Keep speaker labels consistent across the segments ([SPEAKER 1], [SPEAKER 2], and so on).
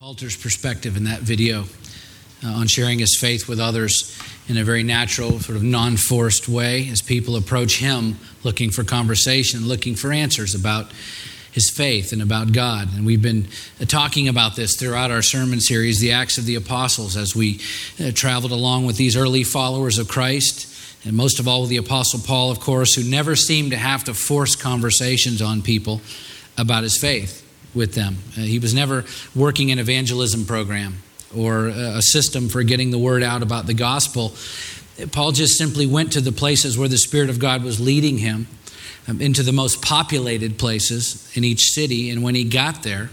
[SPEAKER 1] Walter's perspective in that video uh, on sharing his faith with others in a very natural, sort of non forced way as people approach him looking for conversation, looking for answers about his faith and about God. And we've been uh, talking about this throughout our sermon series, The Acts of the Apostles, as we uh, traveled along with these early followers of Christ. And most of all, the Apostle Paul, of course, who never seemed to have to force conversations on people about his faith with them. Uh, he was never working an evangelism program or a system for getting the word out about the gospel. Paul just simply went to the places where the Spirit of God was leading him, um, into the most populated places in each city. And when he got there,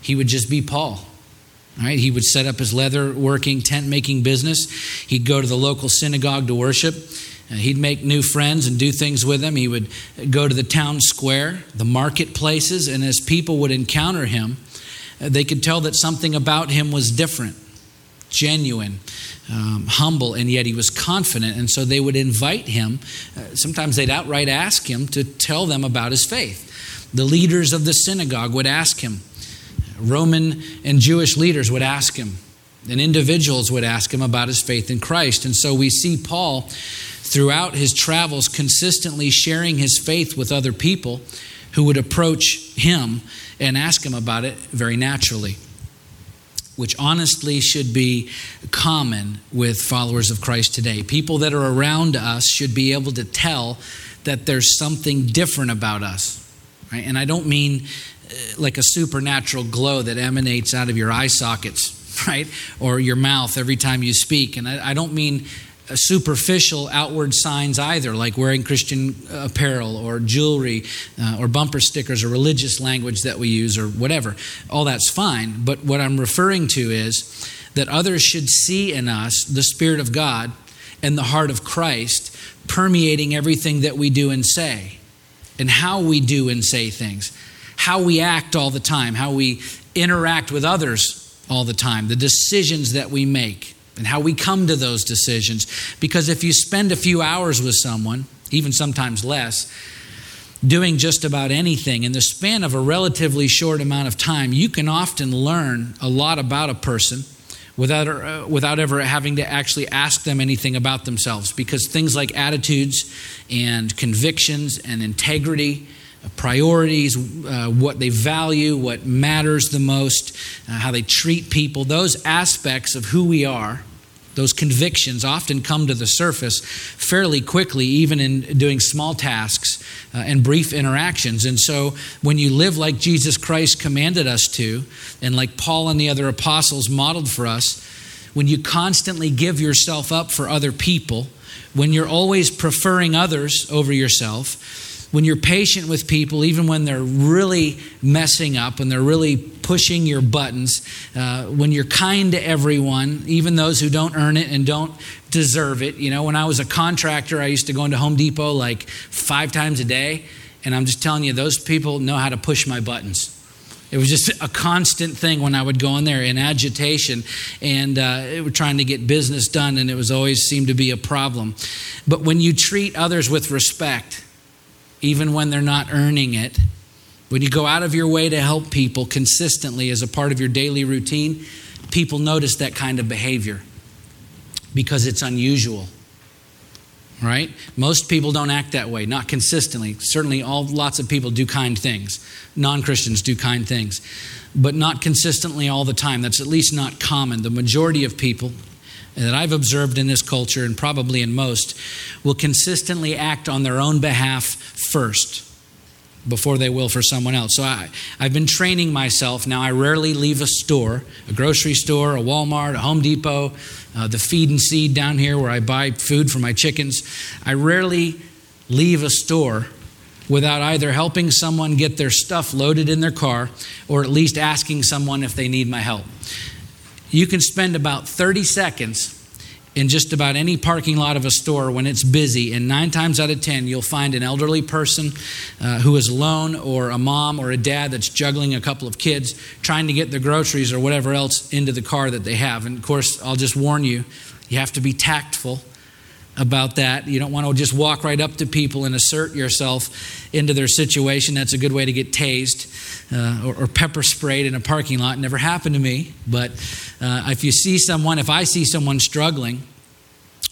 [SPEAKER 1] he would just be Paul. Right? He would set up his leather working, tent making business. He'd go to the local synagogue to worship. Uh, he'd make new friends and do things with them. He would go to the town square, the marketplaces, and as people would encounter him, uh, they could tell that something about him was different, genuine, um, humble, and yet he was confident. And so they would invite him. Uh, sometimes they'd outright ask him to tell them about his faith. The leaders of the synagogue would ask him. Roman and Jewish leaders would ask him, and individuals would ask him about his faith in Christ. And so we see Paul throughout his travels consistently sharing his faith with other people who would approach him and ask him about it very naturally, which honestly should be common with followers of Christ today. People that are around us should be able to tell that there's something different about us. Right? And I don't mean uh, like a supernatural glow that emanates out of your eye sockets, right? Or your mouth every time you speak. And I, I don't mean superficial outward signs either, like wearing Christian apparel or jewelry uh, or bumper stickers or religious language that we use or whatever. All that's fine. But what I'm referring to is that others should see in us the Spirit of God and the heart of Christ permeating everything that we do and say, and how we do and say things, how we act all the time, how we interact with others all the time, the decisions that we make and how we come to those decisions. Because if you spend a few hours with someone, even sometimes less, doing just about anything in the span of a relatively short amount of time, you can often learn a lot about a person without, uh, without ever having to actually ask them anything about themselves. Because things like attitudes and convictions and integrity priorities, uh, what they value, what matters the most, uh, how they treat people, those aspects of who we are, those convictions often come to the surface fairly quickly, even in doing small tasks uh, and brief interactions. And so, when you live like Jesus Christ commanded us to, and like Paul and the other apostles modeled for us, when you constantly give yourself up for other people, when you're always preferring others over yourself, when you're patient with people, even when they're really messing up, when they're really pushing your buttons, uh, when you're kind to everyone, even those who don't earn it and don't deserve it. You know, when I was a contractor, I used to go into Home Depot like five times a day, and I'm just telling you, those people know how to push my buttons. It was just a constant thing when I would go in there in agitation and uh, trying to get business done, and it was always seemed to be a problem. But when you treat others with respect, even when they're not earning it. When you go out of your way to help people consistently as a part of your daily routine, people notice that kind of behavior because it's unusual. Right? Most people don't act that way, not consistently. Certainly, all lots of people do kind things. Non Christians do kind things, but not consistently all the time. That's at least not common. The majority of people, that I've observed in this culture and probably in most will consistently act on their own behalf first before they will for someone else. So I, I've been training myself. Now I rarely leave a store, a grocery store, a Walmart, a Home Depot, uh, the feed and seed down here where I buy food for my chickens. I rarely leave a store without either helping someone get their stuff loaded in their car or at least asking someone if they need my help you can spend about 30 seconds in just about any parking lot of a store when it's busy, and nine times out of 10, you'll find an elderly person uh, who is alone, or a mom or a dad that's juggling a couple of kids, trying to get their groceries or whatever else into the car that they have. And of course, I'll just warn you you have to be tactful about that. You don't want to just walk right up to people and assert yourself into their situation. That's a good way to get tased uh, or, or, pepper sprayed in a parking lot. Never happened to me. But uh, if you see someone, if I see someone struggling,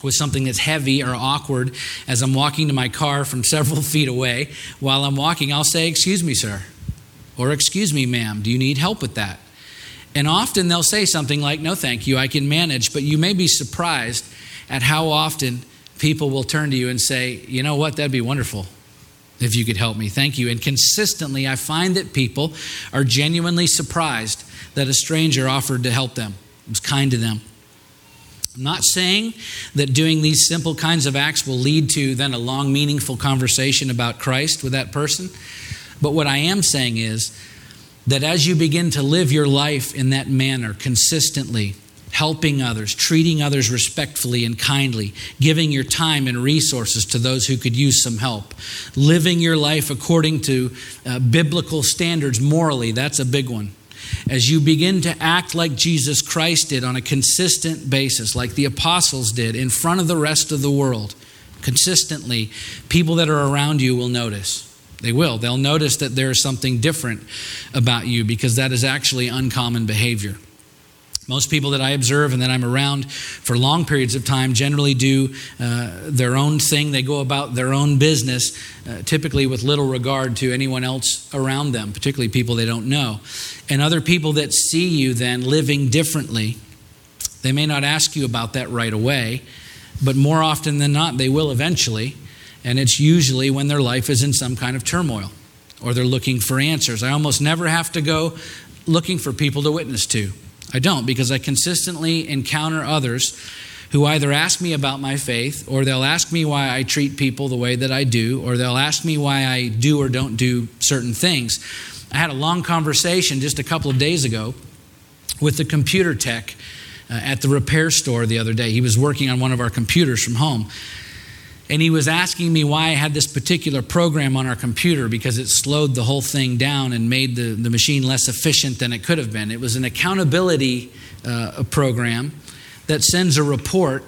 [SPEAKER 1] with something that's heavy or awkward as I'm walking to my car from several feet away. While I'm walking, I'll say, Excuse me, sir, or Excuse me, ma'am, do you need help with that? And often they'll say something like, No, thank you, I can manage. But you may be surprised at how often people will turn to you and say, You know what, that'd be wonderful if you could help me. Thank you. And consistently, I find that people are genuinely surprised that a stranger offered to help them, was kind to them. I'm not saying that doing these simple kinds of acts will lead to then a long, meaningful conversation about Christ with that person. But what I am saying is that as you begin to live your life in that manner consistently, helping others, treating others respectfully and kindly, giving your time and resources to those who could use some help, living your life according to uh, biblical standards morally, that's a big one as you begin to act like Jesus Christ did on a consistent basis, like the apostles did in front of the rest of the world, consistently, people that are around you will notice. They will. They'll notice that there is something different about you because that is actually uncommon behavior. Most people that I observe and that I'm around for long periods of time generally do uh, their own thing. They go about their own business, uh, typically with little regard to anyone else around them, particularly people they don't know. And other people that see you then living differently, they may not ask you about that right away, but more often than not, they will eventually. And it's usually when their life is in some kind of turmoil or they're looking for answers. I almost never have to go looking for people to witness to. I don't because I consistently encounter others who either ask me about my faith or they'll ask me why I treat people the way that I do or they'll ask me why I do or don't do certain things. I had a long conversation just a couple of days ago with the computer tech uh, at the repair store the other day. He was working on one of our computers from home. And he was asking me why I had this particular program on our computer because it slowed the whole thing down and made the, the machine less efficient than it could have been. It was an accountability uh, program that sends a report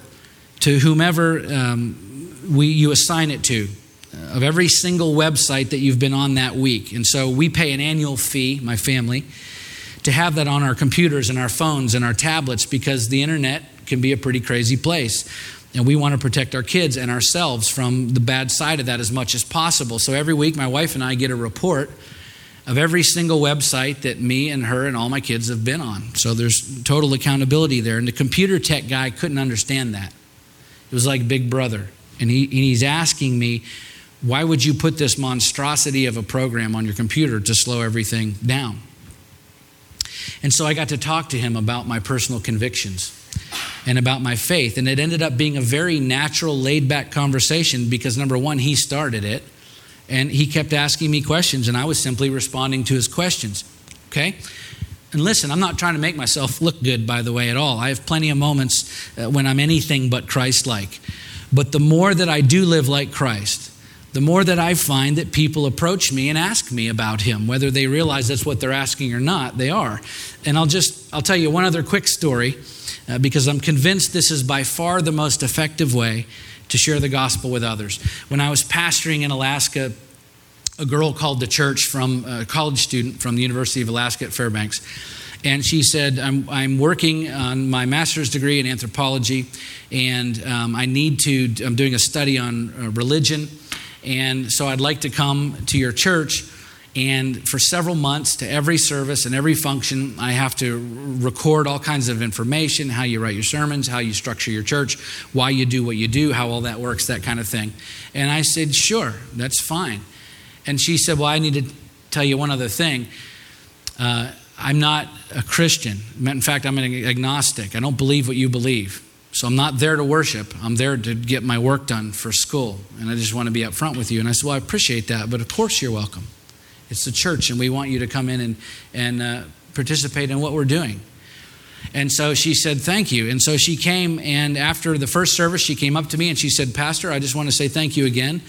[SPEAKER 1] to whomever um, we, you assign it to uh, of every single website that you've been on that week. And so we pay an annual fee, my family, to have that on our computers and our phones and our tablets because the internet can be a pretty crazy place. And we want to protect our kids and ourselves from the bad side of that as much as possible. So every week, my wife and I get a report of every single website that me and her and all my kids have been on. So there's total accountability there. And the computer tech guy couldn't understand that. It was like Big Brother. And, he, and he's asking me, why would you put this monstrosity of a program on your computer to slow everything down? And so I got to talk to him about my personal convictions and about my faith. And it ended up being a very natural, laid back conversation because number one, he started it and he kept asking me questions and I was simply responding to his questions. Okay? And listen, I'm not trying to make myself look good, by the way, at all. I have plenty of moments uh, when I'm anything but Christ like. But the more that I do live like Christ, the more that I find that people approach me and ask me about him, whether they realize that's what they're asking or not, they are. And I'll just, I'll tell you one other quick story uh, because I'm convinced this is by far the most effective way to share the gospel with others. When I was pastoring in Alaska, a girl called the church from a college student from the University of Alaska at Fairbanks. And she said, I'm, I'm working on my master's degree in anthropology, and um, I need to, I'm doing a study on uh, religion, and so I'd like to come to your church and for several months, to every service and every function, I have to record all kinds of information how you write your sermons, how you structure your church, why you do what you do, how all that works, that kind of thing. And I said, Sure, that's fine. And she said, Well, I need to tell you one other thing. Uh, I'm not a Christian. In fact, I'm an agnostic. I don't believe what you believe. So I'm not there to worship. I'm there to get my work done for school. And I just want to be upfront with you. And I said, Well, I appreciate that, but of course you're welcome. It's the church, and we want you to come in and, and uh, participate in what we're doing. And so she said, Thank you. And so she came, and after the first service, she came up to me and she said, Pastor, I just want to say thank you again.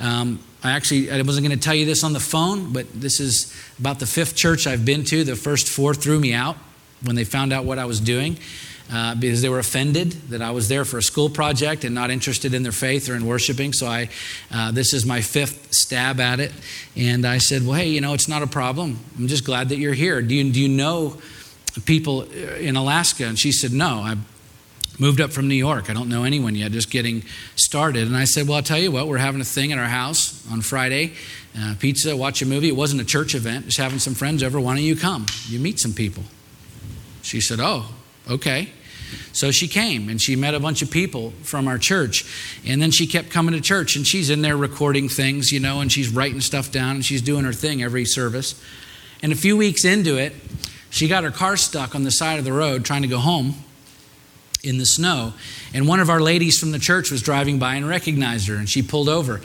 [SPEAKER 1] Um, I actually I wasn't going to tell you this on the phone, but this is about the fifth church I've been to. The first four threw me out when they found out what I was doing. Uh, because they were offended that I was there for a school project and not interested in their faith or in worshiping. So I, uh, this is my fifth stab at it, and I said, "Well, hey, you know, it's not a problem. I'm just glad that you're here. Do you do you know people in Alaska?" And she said, "No, I moved up from New York. I don't know anyone yet, just getting started." And I said, "Well, I'll tell you what. We're having a thing at our house on Friday. Uh, pizza, watch a movie. It wasn't a church event. Just having some friends over. Why don't you come? You meet some people." She said, "Oh." Okay. So she came and she met a bunch of people from our church. And then she kept coming to church and she's in there recording things, you know, and she's writing stuff down and she's doing her thing every service. And a few weeks into it, she got her car stuck on the side of the road trying to go home in the snow. And one of our ladies from the church was driving by and recognized her and she pulled over.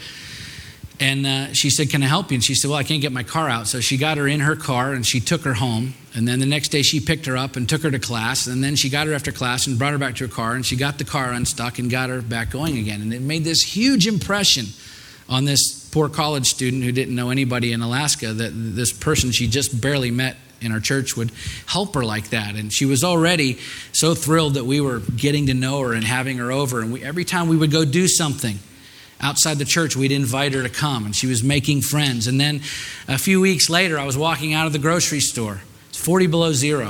[SPEAKER 1] And uh, she said, Can I help you? And she said, Well, I can't get my car out. So she got her in her car and she took her home. And then the next day she picked her up and took her to class. And then she got her after class and brought her back to her car. And she got the car unstuck and got her back going again. And it made this huge impression on this poor college student who didn't know anybody in Alaska that this person she just barely met in our church would help her like that. And she was already so thrilled that we were getting to know her and having her over. And we, every time we would go do something, outside the church, we'd invite her to come, and she was making friends. And then a few weeks later, I was walking out of the grocery store. It's 40 below zero.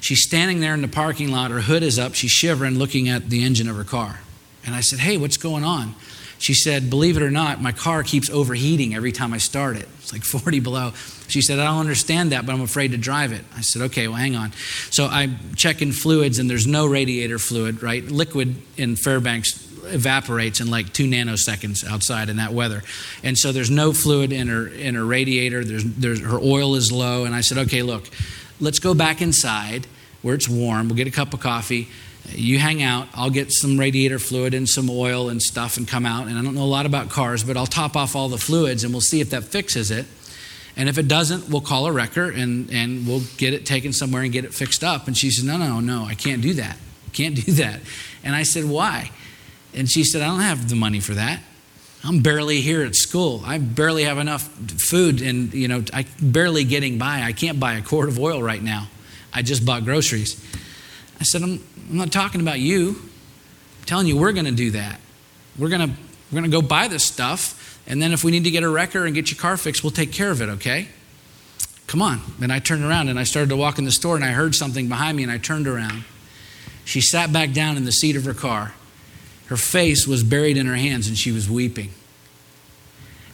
[SPEAKER 1] She's standing there in the parking lot. Her hood is up. She's shivering, looking at the engine of her car. And I said, Hey, what's going on? She said, Believe it or not, my car keeps overheating every time I start it. It's like 40 below. She said, I don't understand that, but I'm afraid to drive it. I said, Okay, well, hang on. So I'm checking fluids, and there's no radiator fluid, right? Liquid in Fairbanks evaporates in like two nanoseconds outside in that weather. And so there's no fluid in her in her radiator. There's, there's her oil is low. And I said, okay, look, let's go back inside where it's warm. We'll get a cup of coffee. You hang out. I'll get some radiator fluid and some oil and stuff and come out. And I don't know a lot about cars, but I'll top off all the fluids and we'll see if that fixes it. And if it doesn't, we'll call a wrecker and, and we'll get it taken somewhere and get it fixed up. And she said, No, no, no, I can't do that. can't do that. And I said, Why? And she said, I don't have the money for that. I'm barely here at school. I barely have enough food and, you know, I barely getting by. I can't buy a quart of oil right now. I just bought groceries. I said, I'm, I'm not talking about you. I'm telling you, we're going to do that. We're going to we're going to go buy this stuff. And then if we need to get a wrecker and get your car fixed, we'll take care of it, okay? Come on. And I turned around and I started to walk in the store and I heard something behind me and I turned around. She sat back down in the seat of her car her face was buried in her hands and she was weeping.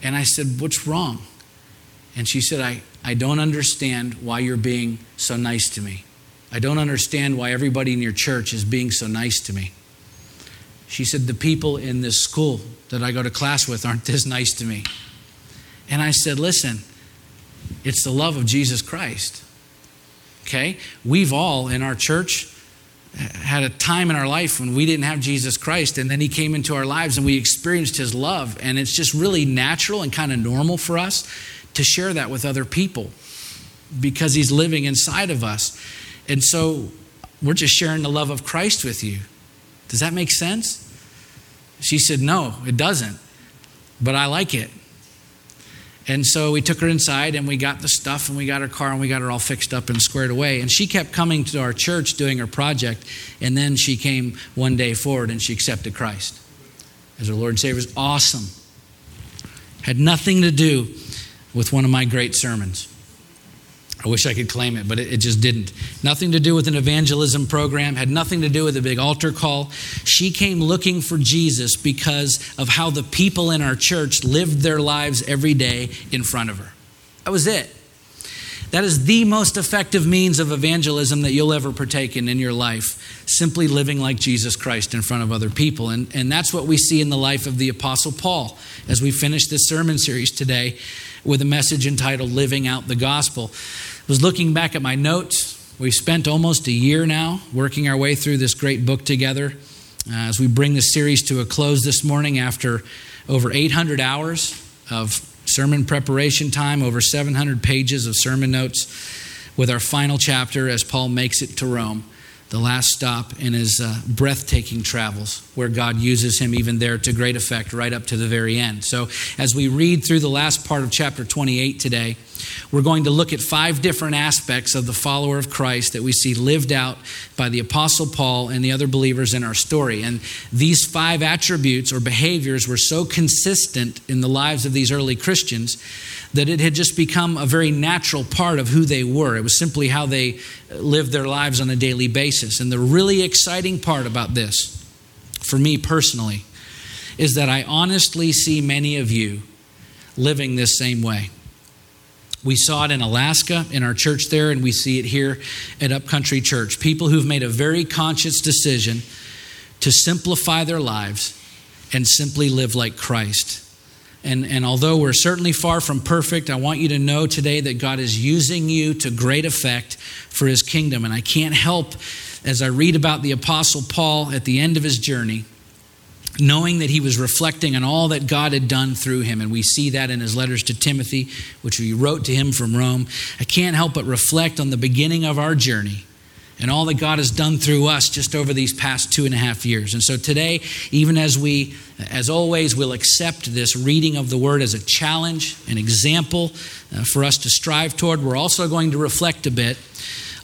[SPEAKER 1] And I said, What's wrong? And she said, I, I don't understand why you're being so nice to me. I don't understand why everybody in your church is being so nice to me. She said, The people in this school that I go to class with aren't this nice to me. And I said, Listen, it's the love of Jesus Christ. Okay? We've all in our church had a time in our life when we didn't have Jesus Christ, and then He came into our lives and we experienced His love. And it's just really natural and kind of normal for us to share that with other people because He's living inside of us. And so we're just sharing the love of Christ with you. Does that make sense? She said, No, it doesn't, but I like it. And so we took her inside and we got the stuff and we got her car and we got her all fixed up and squared away. And she kept coming to our church doing her project. And then she came one day forward and she accepted Christ as her Lord and Savior. It was awesome. Had nothing to do with one of my great sermons. I wish I could claim it, but it, it, just didn't. Nothing to do with an evangelism program, had nothing to do with a big altar call. She came looking for Jesus because of how the people in our church lived their lives every day in front of her. That was it. That is the most effective means of evangelism that you'll ever partake in in your life. Simply living like Jesus Christ in front of other people. And, and that's what we see in the life of the Apostle Paul as we finish this sermon series today with a message entitled Living Out the Gospel was looking back at my notes. We've spent almost a year now working our way through this great book together. Uh, as we bring the series to a close this morning after over 800 hours of sermon preparation time, over 700 pages of sermon notes, with our final chapter as Paul makes it to Rome. The last stop in his uh, breathtaking travels, where God uses him even there to great effect right up to the very end. So, as we read through the last part of chapter 28 today, we're going to look at five different aspects of the follower of Christ that we see lived out by the Apostle Paul and the other believers in our story. And these five attributes or behaviors were so consistent in the lives of these early Christians that it had just become a very natural part of who they were. It was simply how they lived their lives on a daily basis. And the really exciting part about this, for me personally, is that I honestly see many of you living this same way. We saw it in Alaska in our church there, and we see it here at Upcountry Church. People who've made a very conscious decision to simplify their lives and simply live like Christ. And, and although we're certainly far from perfect, I want you to know today that God is using you to great effect for his kingdom. And I can't help, as I read about the Apostle Paul at the end of his journey, knowing that he was reflecting on all that God had done through him. And we see that in his letters to Timothy, which he wrote to him from Rome. I can't help but reflect on the beginning of our journey and all that God has done through us just over these past two and a half years. And so today, even as we, as always, will accept this reading of the Word as a challenge, an example uh, for us to strive toward, we're also going to reflect a bit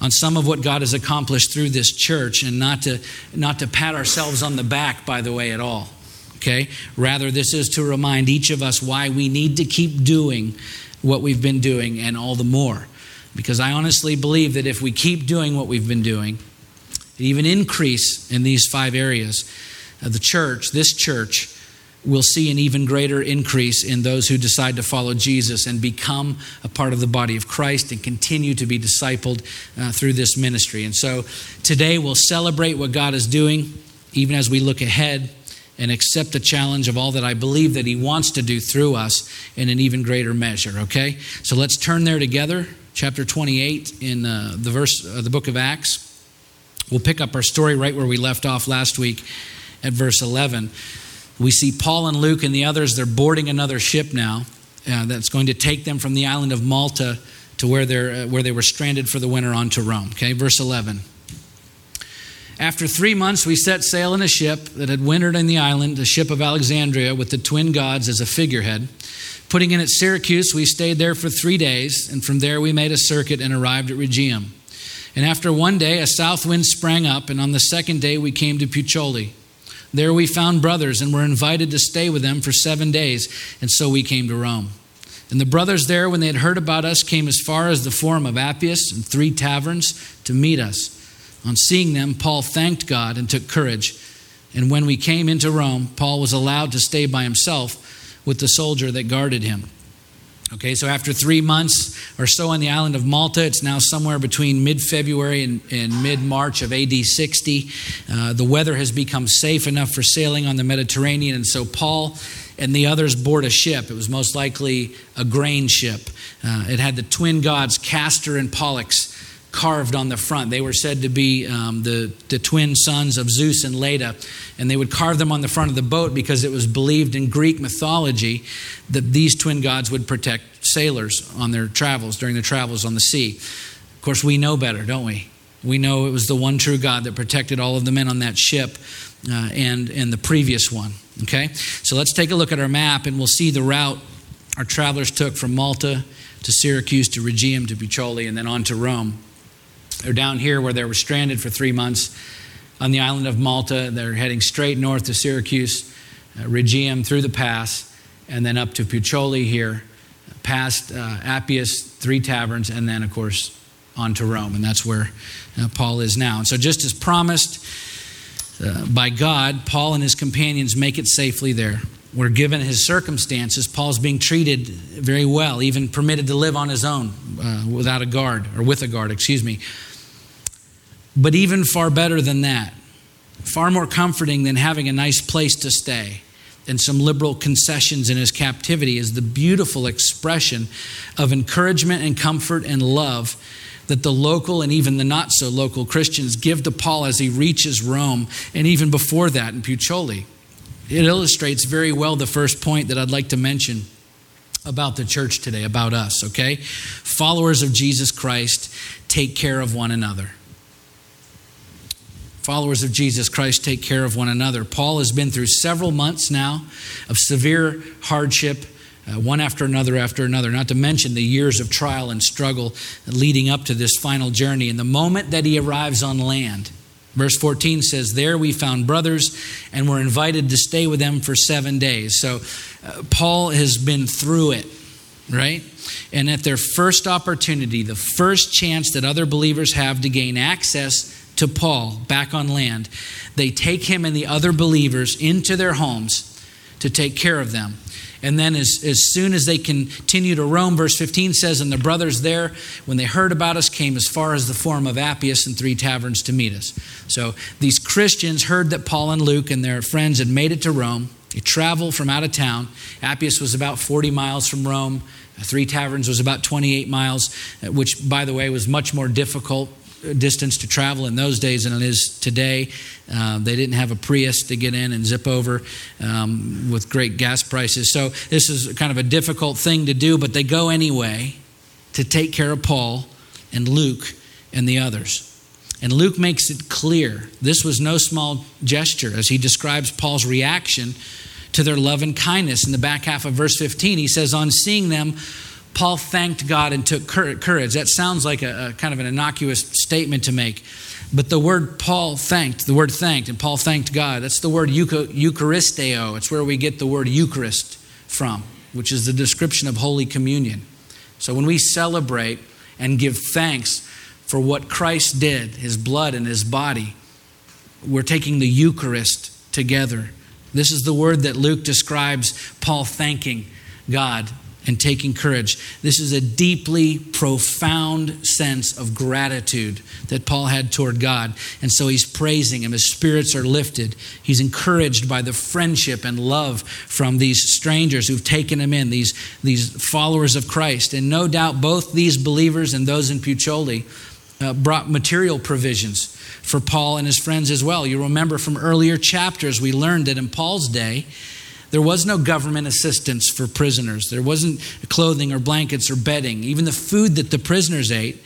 [SPEAKER 1] on some of what God has accomplished through this church and not to, not to pat ourselves on the back, by the way, at all. Okay? Rather, this is to remind each of us why we need to keep doing what we've been doing and all the more. Because I honestly believe that if we keep doing what we've been doing, even increase in these five areas, uh, the church, this church, will see an even greater increase in those who decide to follow Jesus and become a part of the body of Christ and continue to be discipled uh, through this ministry. And so today we'll celebrate what God is doing, even as we look ahead and accept the challenge of all that I believe that He wants to do through us in an even greater measure. Okay? So let's turn there together chapter 28 in uh, the verse uh, the book of acts. We'll pick up our story right where we left off last week at verse 11 we see paul and luke and the others they're boarding another ship now uh, that's going to take them from the island of malta to where, they're, uh, where they were stranded for the winter onto rome okay verse 11 after three months, we set sail in a ship that had wintered in the island, the ship of Alexandria, with the twin gods as a figurehead. Putting in at Syracuse, we stayed there for three days, and from there we made a circuit and arrived at Rhegium. And after one day, a south wind sprang up, and on the second day we came to Puteoli. There we found brothers and were invited to stay with them for seven days, and so we came to Rome. And the brothers there, when they had heard about us, came as far as the Forum of Appius and three taverns to meet us. On seeing them, Paul thanked God and took courage. And when we came into Rome, Paul was allowed to stay by himself with the soldier that guarded him. Okay, so after three months or so on the island of Malta, it's now somewhere between mid February and, and mid March of AD 60. Uh, the weather has become safe enough for sailing on the Mediterranean, and so Paul and the others board a ship. It was most likely a grain ship. Uh, it had the twin gods Castor and Pollux carved on the front. They were said to be um, the, the twin sons of Zeus and Leda, and they would carve them on the front of the boat because it was believed in Greek mythology that these twin gods would protect sailors on their travels, during their travels on the sea. Of course, we know better, don't we? We know it was the one true God that protected all of the men on that ship uh, and, and the previous one. Okay? So let's take a look at our map and we'll see the route our travelers took from Malta to Syracuse to Rhegium to Puteoli and then on to Rome. They're down here where they were stranded for three months on the island of Malta. They're heading straight north to Syracuse, uh, Rhegium, through the pass, and then up to Puteoli here, past uh, Appius, three taverns, and then, of course, on to Rome. And that's where uh, Paul is now. And so, just as promised uh, by God, Paul and his companions make it safely there. Where given his circumstances, Paul's being treated very well, even permitted to live on his own uh, without a guard, or with a guard, excuse me. But even far better than that, far more comforting than having a nice place to stay and some liberal concessions in his captivity is the beautiful expression of encouragement and comfort and love that the local and even the not so local Christians give to Paul as he reaches Rome and even before that in Puteoli. It illustrates very well the first point that I'd like to mention about the church today, about us, okay? Followers of Jesus Christ take care of one another. followers of Jesus Christ take care of one another. Paul has been through several months now of severe hardship, uh, one after another after another, not to mention the years of trial and struggle leading up to this final journey. And the moment that he arrives on land, verse 14 says, There we found brothers and were invited to stay with them for seven days. So uh, Paul has been through it, right? And at their first opportunity, the first chance that other believers have to gain access to Paul back on land, they take him and the other believers into their homes to take care of them. And then, as, as soon as they continue to Rome, verse 15 says, And the brothers there, when they heard about us, came as far as the Forum of Appius and three taverns to meet us. So these Christians heard that Paul and Luke and their friends had made it to Rome. They traveled from out of town. Appius was about 40 miles from Rome. Three Taverns was about 28 miles, which, by the way, was much more difficult distance to travel in those days than it is today. Uh, they didn't have a Prius to get in and zip over um, with great gas prices. So this is kind of a difficult thing to do, but they go anyway to take care of Paul and Luke and the others. And Luke makes it clear this was no small gesture as he describes Paul's reaction to their love and kindness. In the back half of verse 15, he says, On seeing them, Paul thanked God and took courage. That sounds like a, a, kind of an innocuous statement to make. But the word Paul thanked, the word thanked, and Paul thanked God, that's the word Eucharisteo. It's where we get the word Eucharist from, which is the description of Holy Communion. So when we celebrate and give thanks for what Christ did, his blood and his body, we're taking the Eucharist together. This is the word that Luke describes Paul thanking God and taking courage. This is a deeply profound sense of gratitude that Paul had toward God. And so he's praising him. His spirits are lifted. He's encouraged by the friendship and love from these strangers who've taken him in, these, these followers of Christ. And no doubt both these believers and those in Puteoli uh, brought material provisions for Paul and his friends as well. You remember from earlier chapters, we learned that in Paul's day, there was no government assistance for prisoners. There wasn't clothing or blankets or bedding. Even the food that the prisoners ate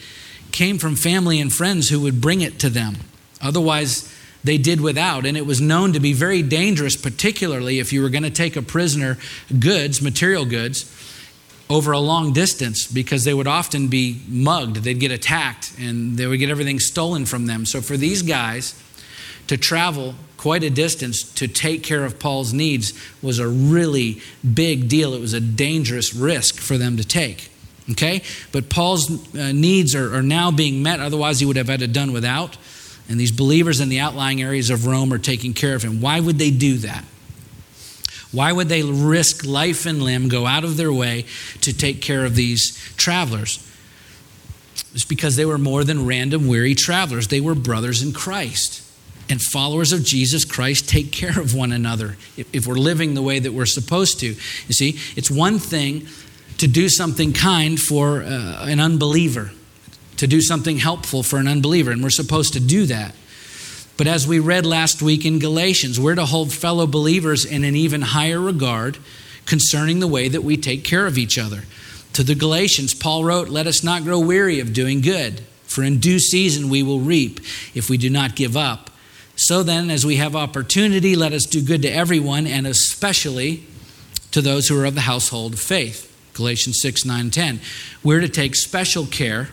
[SPEAKER 1] came from family and friends who would bring it to them. Otherwise, they did without. And it was known to be very dangerous, particularly if you were going to take a prisoner goods, material goods, over a long distance because they would often be mugged. They'd get attacked and they would get everything stolen from them. So for these guys to travel quite a distance to take care of Paul's needs was a really big deal. It was a dangerous risk for them to take. Okay? But Paul's uh, needs are, are now being met, otherwise, he would have had it done without. And these believers in the outlying areas of Rome are taking care of him. Why would they do that? Why would they risk life and limb, go out of their way to take care of these travelers? It's because they were more than random, weary travelers. They were brothers in Christ and followers of Jesus Christ take care of one another if, we're living the way that we're supposed to. You see, it's one thing to do something kind for uh, an unbeliever, to do something helpful for an unbeliever, and we're supposed to do that. But as we read last week in Galatians, we're to hold fellow believers in an even higher regard concerning the way that we take care of each other. To the Galatians, Paul wrote, Let us not grow weary of doing good, for in due season we will reap if we do not give up. So then, as we have opportunity, let us do good to everyone, and especially to those who are of the household of faith. Galatians 6, 9, 10. We're to take special care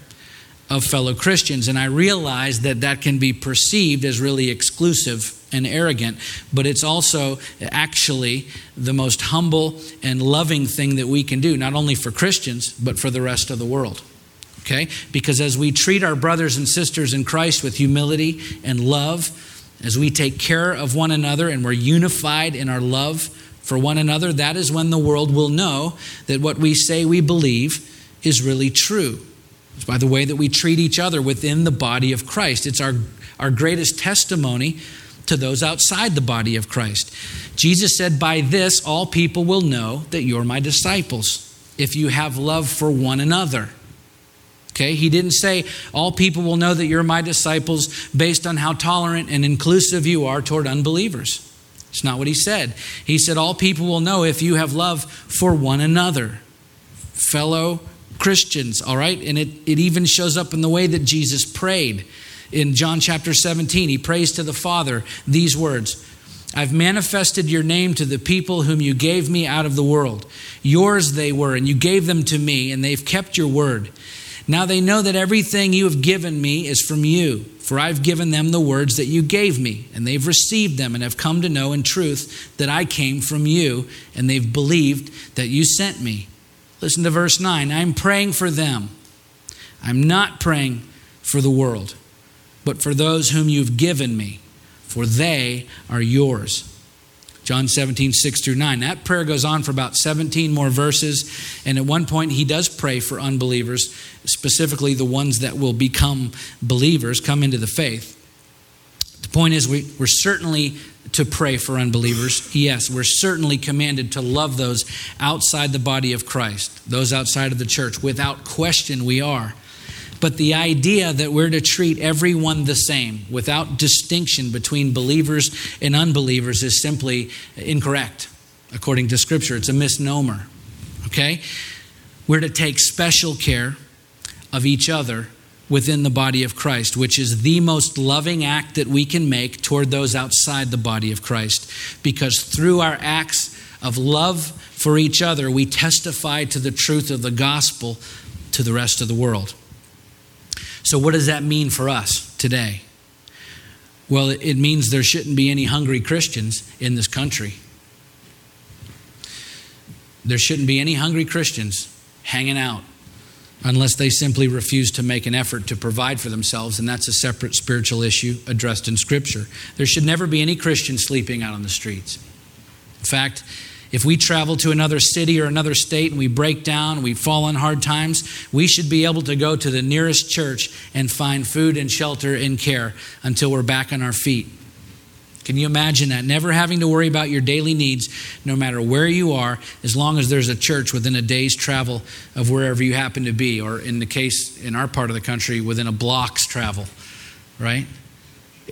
[SPEAKER 1] of fellow Christians. And I realize that that can be perceived as really exclusive and arrogant, but it's also actually the most humble and loving thing that we can do, not only for Christians, but for the rest of the world. Okay? Because as we treat our brothers and sisters in Christ with humility and love, as we take care of one another and we're unified in our love for one another, that is when the world will know that what we say we believe is really true. It's by the way that we treat each other within the body of Christ. It's our, our greatest testimony to those outside the body of Christ. Jesus said, By this all people will know that you're my disciples, if you have love for one another. Okay, he didn't say all people will know that you're my disciples based on how tolerant and inclusive you are toward unbelievers. It's not what he said. He said all people will know if you have love for one another, fellow Christians, all right? And it, it even shows up in the way that Jesus prayed. In John chapter 17, he prays to the Father these words I've manifested your name to the people whom you gave me out of the world. Yours they were, and you gave them to me, and they've kept your word. Now they know that everything you have given me is from you, for I've given them the words that you gave me, and they've received them and have come to know in truth that I came from you, and they've believed that you sent me. Listen to verse 9 I'm praying for them. I'm not praying for the world, but for those whom you've given me for they are yours. John 17, 6 through 9. That prayer goes on for about 17 more verses. And at one point, he does pray for unbelievers, specifically the ones that will become believers, come into the faith. The point is, we, we're certainly to pray for unbelievers. Yes, we're certainly commanded to love those outside the body of Christ, those outside of the church. Without question, we are. But the idea that we're to treat everyone the same without distinction between believers and unbelievers is simply incorrect. According to Scripture, it's a misnomer. Okay? We're to take special care of each other within the body of Christ, which is the most loving act that we can make toward those outside the body of Christ. Because through our acts of love for each other, we testify to the truth of the gospel to the rest of the world. So, what does that mean for us today? Well, it means there shouldn't be any hungry Christians in this country. There shouldn't be any hungry Christians hanging out unless they simply refuse to make an effort to provide for themselves, and that's a separate spiritual issue addressed in Scripture. There should never be any Christians sleeping out on the streets. In fact, if we travel to another city or another state and we break down, we fall on hard times, we should be able to go to the nearest church and find food and shelter and care until we're back on our feet. Can you imagine that? Never having to worry about your daily needs, no matter where you are, as long as there's a church within a day's travel of wherever you happen to be, or in the case in our part of the country, within a block's travel, right?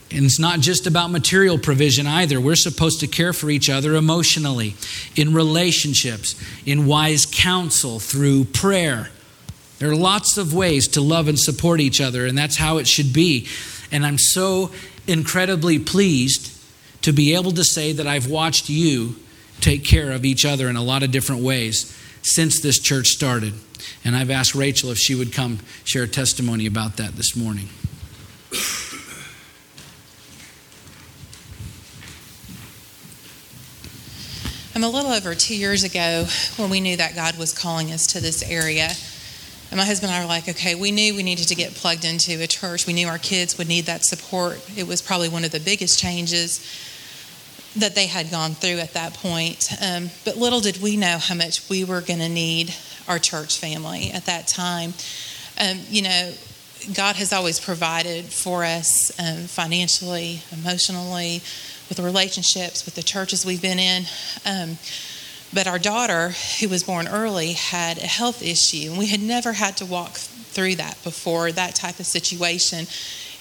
[SPEAKER 1] And it's not just about material provision either. We're supposed to care for each other emotionally, in relationships, in wise counsel, through prayer. There are lots of ways to love and support each other, and that's how it should be. And I'm so incredibly pleased to be able to say that I've watched you take care of each other in a lot of different ways since this church started. And I've asked Rachel if she would come share a testimony about that this morning.
[SPEAKER 2] Um, a little over two years ago, when we knew that God was calling us to this area, and my husband and I were like, okay, we knew we needed to get plugged into a church. We knew our kids would need that support. It was probably one of the biggest changes that they had gone through at that point. Um, but little did we know how much we were going to need our church family at that time. Um, you know, God has always provided for us um, financially, emotionally, with the relationships, with the churches we've been in. Um, but our daughter, who was born early, had a health issue, and we had never had to walk through that before, that type of situation.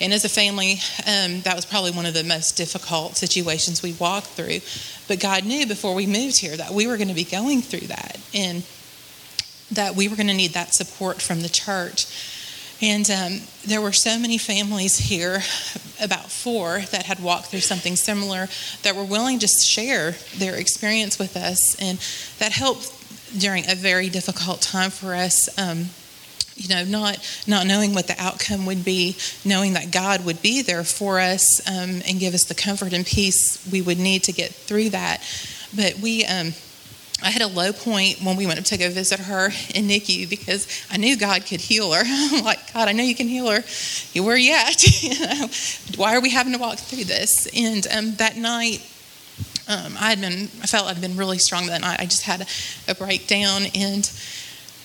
[SPEAKER 2] And as a family, um, that was probably one of the most difficult situations we walked through. But God knew before we moved here that we were going to be going through that and that we were going to need that support from the church. And um, there were so many families here, about four, that had walked through something similar that were willing to share their experience with us. And that helped during a very difficult time for us. Um, you know, not not knowing what the outcome would be, knowing that God would be there for us um, and give us the comfort and peace we would need to get through that. But we um, I had a low point when we went up to go visit her in NICU because I knew God could heal her. I'm like, God, I know you can heal her. You you know, why are we having to walk through this? And um, that night, um, I had been, I felt I'd been really strong that night. I just had a breakdown and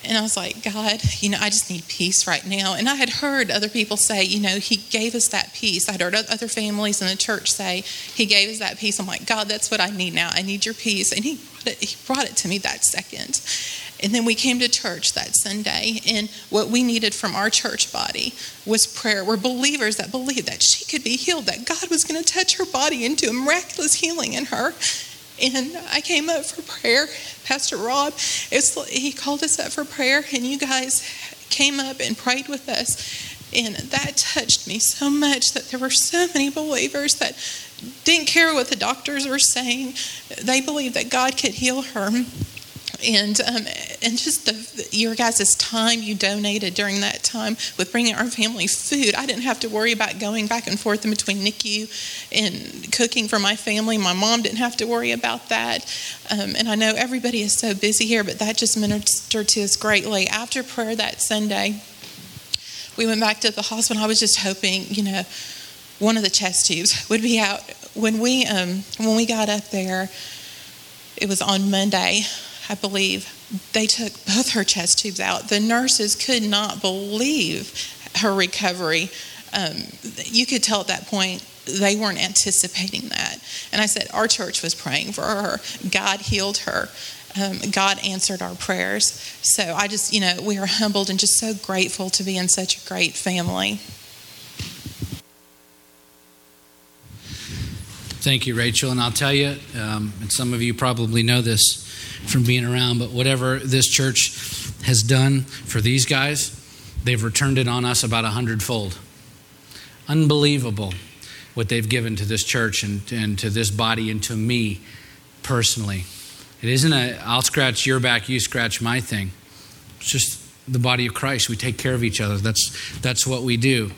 [SPEAKER 2] and I was like, God, you know, I just need peace right now. And I had heard other people say, you know, He gave us that peace. I had heard other families in the church say, He gave us that peace. I'm like, God, that's what I need now. I need your peace. And He brought it, he brought it to me that second. And then we came to church that Sunday, and what we needed from our church body was prayer. We're believers that believed that she could be healed, that God was going to touch her body into a miraculous healing in her. And I came up for prayer. Pastor Rob, he called us up for prayer, and you guys came up and prayed with us. And that touched me so much that there were so many believers that didn't care what the doctors were saying. They believed that God could heal her and um, and just the your guys' time you donated during that time with bringing our family food. I didn't have to worry about going back and forth in between NICU and cooking for my family. My mom didn't have to worry about that. Um, and I know everybody is so busy here, but that just ministered to us greatly. After prayer that Sunday, we went back to the hospital. I was just hoping, you know, one of the chest tubes would be out. When we um, when we got up there, it was on Monday. I believe, they took both her chest tubes out. The nurses could not believe her recovery. Um, you could tell at that point they weren't anticipating that. And I said, Our church was praying for her. God healed her. Um, God answered our prayers. So I just, you know, we are humbled and just so grateful to be in such a great family.
[SPEAKER 1] Thank you, Rachel. And I'll tell you, um, and some of you probably know this, from being around, but whatever this church has done for these guys, they've returned it on us about a hundredfold. Unbelievable what they've given to this church and, and to this body and to me personally. It isn't a I'll scratch your back, you scratch my thing. It's just the body of Christ. We take care of each other. That's that's what we do.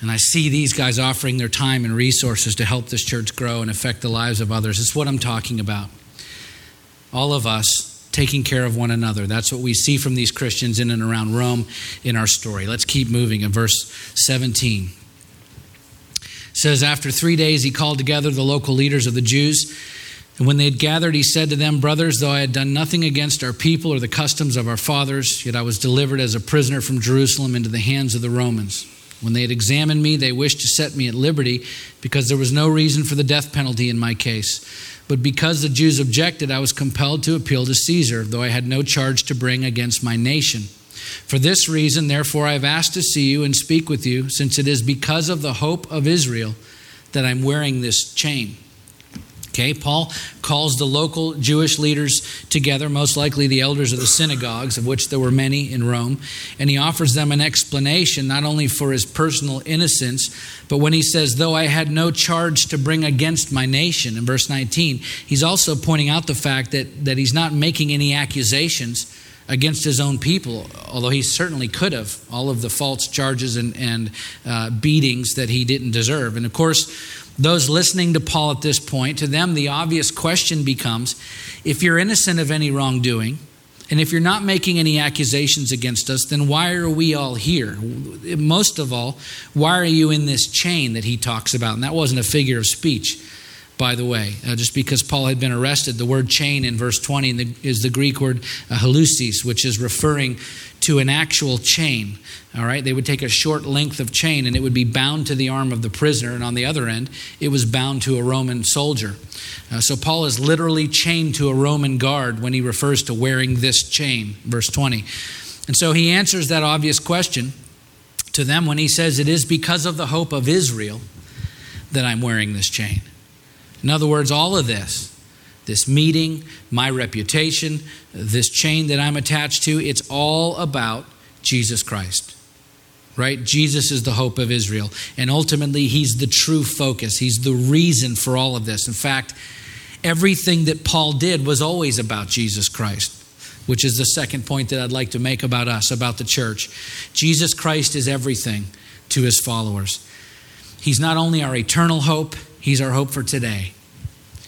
[SPEAKER 1] And I see these guys offering their time and resources to help this church grow and affect the lives of others. It's what I'm talking about all of us taking care of one another. That's what we see from these Christians in and around Rome in our story. Let's keep moving in verse 17. It says after 3 days he called together the local leaders of the Jews and when they had gathered he said to them brothers though I had done nothing against our people or the customs of our fathers yet I was delivered as a prisoner from Jerusalem into the hands of the Romans. When they had examined me they wished to set me at liberty because there was no reason for the death penalty in my case. But because the Jews objected, I was compelled to appeal to Caesar, though I had no charge to bring against my nation. For this reason, therefore, I have asked to see you and speak with you, since it is because of the hope of Israel that I'm wearing this chain. Okay, Paul calls the local Jewish leaders together, most likely the elders of the synagogues, of which there were many in Rome, and he offers them an explanation not only for his personal innocence, but when he says, Though I had no charge to bring against my nation, in verse 19, he's also pointing out the fact that, that he's not making any accusations against his own people, although he certainly could have, all of the false charges and, and uh, beatings that he didn't deserve. And of course, those listening to Paul at this point, to them, the obvious question becomes if you're innocent of any wrongdoing, and if you're not making any accusations against us, then why are we all here? Most of all, why are you in this chain that he talks about? And that wasn't a figure of speech, by the way. Uh, just because Paul had been arrested, the word chain in verse 20 is the Greek word uh, halusis, which is referring to an actual chain. All right, they would take a short length of chain and it would be bound to the arm of the prisoner, and on the other end, it was bound to a Roman soldier. Uh, so Paul is literally chained to a Roman guard when he refers to wearing this chain, verse 20. And so he answers that obvious question to them when he says, It is because of the hope of Israel that I'm wearing this chain. In other words, all of this, this meeting, my reputation, this chain that I'm attached to, it's all about Jesus Christ. Right? Jesus is the hope of Israel. And ultimately, he's the true focus. He's the reason for all of this. In fact, everything that Paul did was always about Jesus Christ, which is the second point that I'd like to make about us, about the church. Jesus Christ is everything to his followers. He's not only our eternal hope, he's our hope for today.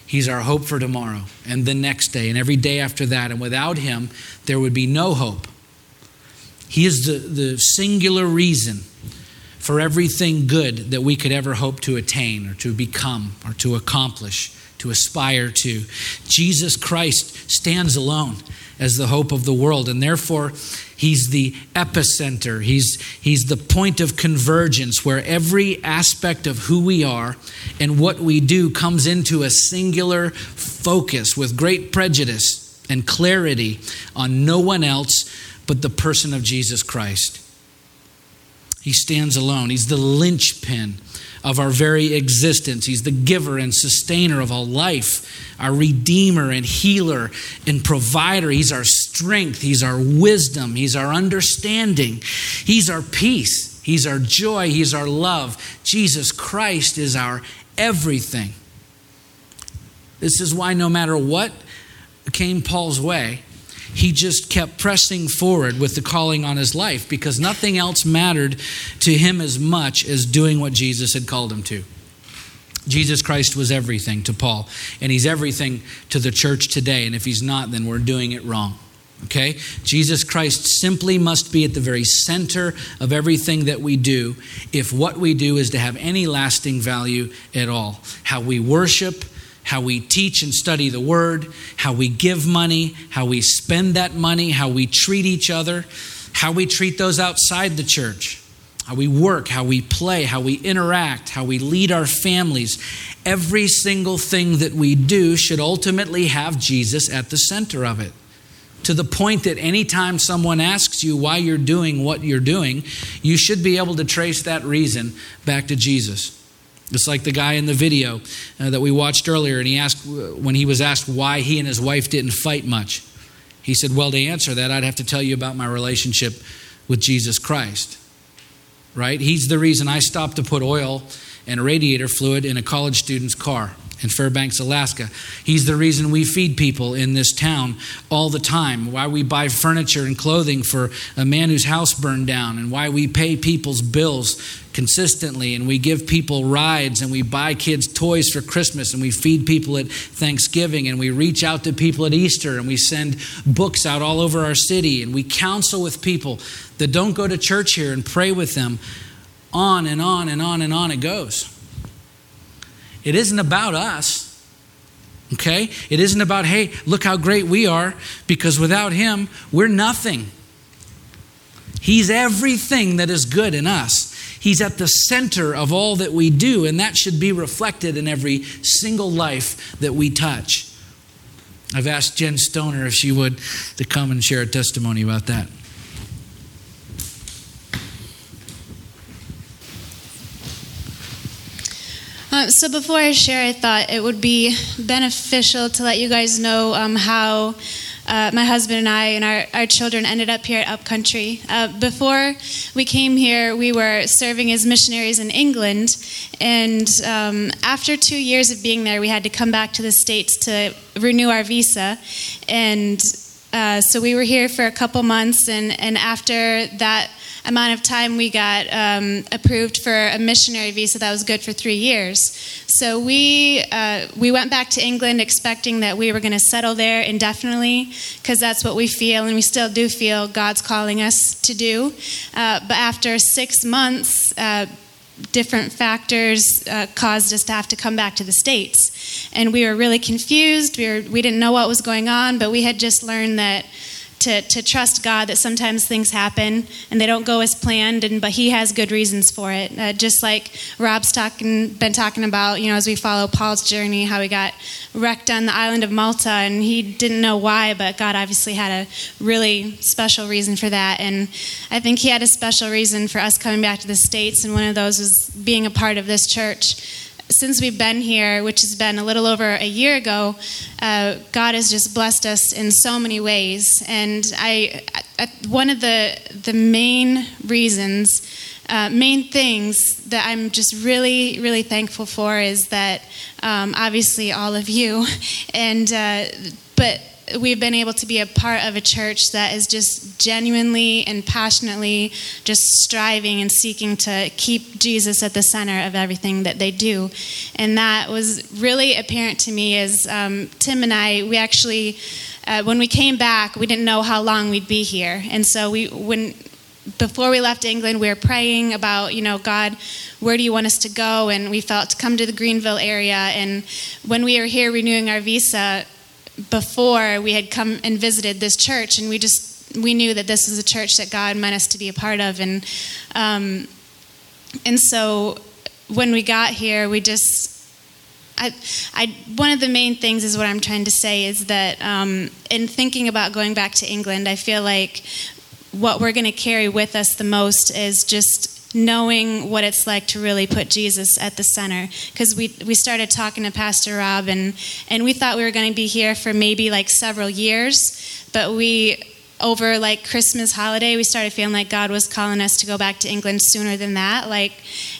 [SPEAKER 1] He's our hope for tomorrow and the next day and every day after that. And without Him, there would be no hope. He is the, the singular reason for everything good that we could ever hope to attain or to become or to accomplish, to aspire to. Jesus Christ stands alone as the hope of the world, and therefore, He's the epicenter. He's, he's the point of convergence where every aspect of who we are and what we do comes into a singular focus with great prejudice and clarity on no one else but the person of Jesus Christ. He stands alone, He's the linchpin of our very existence. He's the giver and sustainer of all life, our redeemer and healer and provider. He's our strength, He's our wisdom, He's our understanding, He's our peace. He's our joy. He's our love. Jesus Christ is our everything. This is why no matter what came Paul's way, he just kept pressing forward with the calling on his life because nothing else mattered to him as much as doing what Jesus had called him to. Jesus Christ was everything to Paul, and he's everything to the church today. And if he's not, then we're doing it wrong. Okay? Jesus Christ simply must be at the very center of everything that we do if what we do is to have any lasting value at all. How we worship, how we teach and study the word, how we give money, how we spend that money, how we treat each other, how we treat those outside the church, how we work, how we play, how we interact, how we lead our families. Every single thing that we do should ultimately have Jesus at the center of it to the point that anytime someone asks you why you're doing what you're doing, you should be able to trace that reason back to Jesus. It's like the guy in the video uh, that we watched earlier, and he asked when he was asked why he and his wife didn't fight much. He said, Well, to answer that, I'd have to tell you about my relationship with Jesus Christ. Right? He's the reason I stopped to put oil and radiator fluid in a college student's car in Fairbanks, Alaska. He's the reason we feed people in this town all the time, why we buy furniture and clothing for a man whose house burned down, and why we pay people's bills consistently, and we give people rides, and we buy kids toys for Christmas, and we feed people at Thanksgiving, and we reach out to people at Easter, and we send books out all over our city, and we counsel with people that don't go to church here and pray with them. On and on and on and on it goes. It isn't about us. Okay? It isn't about, hey, look how great we are, because without Him, we're nothing. He's everything that is good in us. He's at the center of all that we do, and that should be reflected in every single life that we touch. I've asked Jen Stoner if she would to come and share a testimony about that.
[SPEAKER 3] Uh, so before I share, I thought it would be beneficial to let you guys know um, how uh, my husband and I and our, our children ended up here at Upcountry. Uh, before we came here, we were serving as missionaries in England, and um, after two years of being there, we had to come back to the States to renew our visa. And uh, so we were here for a couple months, and, and after that amount of time, we got um, approved for a missionary visa that was good for three years. So we uh, we went back to England expecting that we were going to settle there indefinitely because that's what we feel, and we still do feel God's calling us to do. Uh, but after six months. Uh, different factors uh, caused us to have to come back to the states and we were really confused we, were, we didn't know what was going on but we had just learned that to, to trust God that sometimes things happen and they don't go as planned, and but He has good reasons for it. Uh, just like Rob's talking, been talking about, you know, as we follow Paul's journey, how he got wrecked on the island of Malta, and he didn't know why, but God obviously had a really special reason for that. And I think He had a special reason for us coming back to the states, and one of those was being a part of this church since we've been here, which has been a little over a year ago, uh, God has just blessed us in so many ways. And I, I one of the the main reasons, uh, main things that I'm just really, really thankful for is that um, obviously all of you, and uh, but we've been able to be a part of a church that is just genuinely and passionately just striving and seeking to keep Jesus at the center of everything that they do. And that was really apparent to me as um, Tim and I, we actually, uh, when we came back, we didn't know how long we'd be here. And so we, when, before we left England, we were praying about, you know, God, where do you want us to go? And we felt to come to the Greenville area. And when we were here renewing our visa, before we had come and visited this church, and we just we knew that this was a church that God meant us to be a part of, and um, and so when we got here, we just. I, I, one of the main things is what I'm trying to say is that um, in thinking about going back to England, I feel like what we're going to carry with us the most is just knowing what it's like to really put Jesus at the center. Because we, we started talking to Pastor Rob, and, and we thought we were going to be here for maybe like several years, but we over like Christmas holiday, we started feeling like God was calling us to go back to England sooner than that. Like,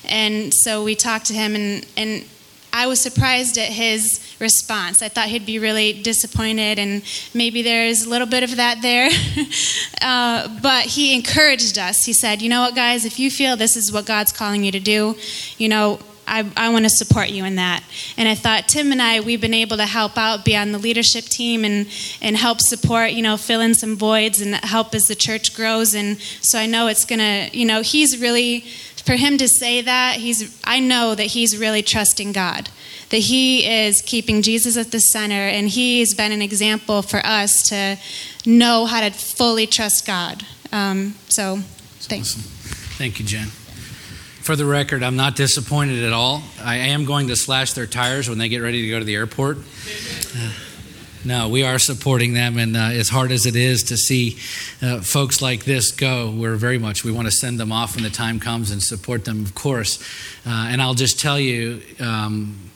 [SPEAKER 3] and so we talked to him, and and I was surprised at his response. I thought he'd be really disappointed, and maybe there's a little bit of that there. uh, but he encouraged us. He said, "You know what, guys? If you feel this is what God's calling you to do, you know." I, I want to support you in that. And I thought Tim and I, we've been able to help out, be on the leadership team and, and help support, you know, fill in some voids and help as the church grows. And so I know it's going to, you know, he's really, for him to say that, he's, I know that he's really trusting God, that he is keeping Jesus at the center, and he's been an example for us to know how to fully trust God. Um, so, thanks.
[SPEAKER 1] Awesome. Thank you, Jen. For the record, I'm not disappointed at all. I am going to slash their tires when they get ready to go to the airport. Uh, no, we are supporting them, and uh, as hard as it is to see uh, folks like this go, we're very much we want to send them off when the time comes and support them, of course. Uh, and I'll just tell you. Um,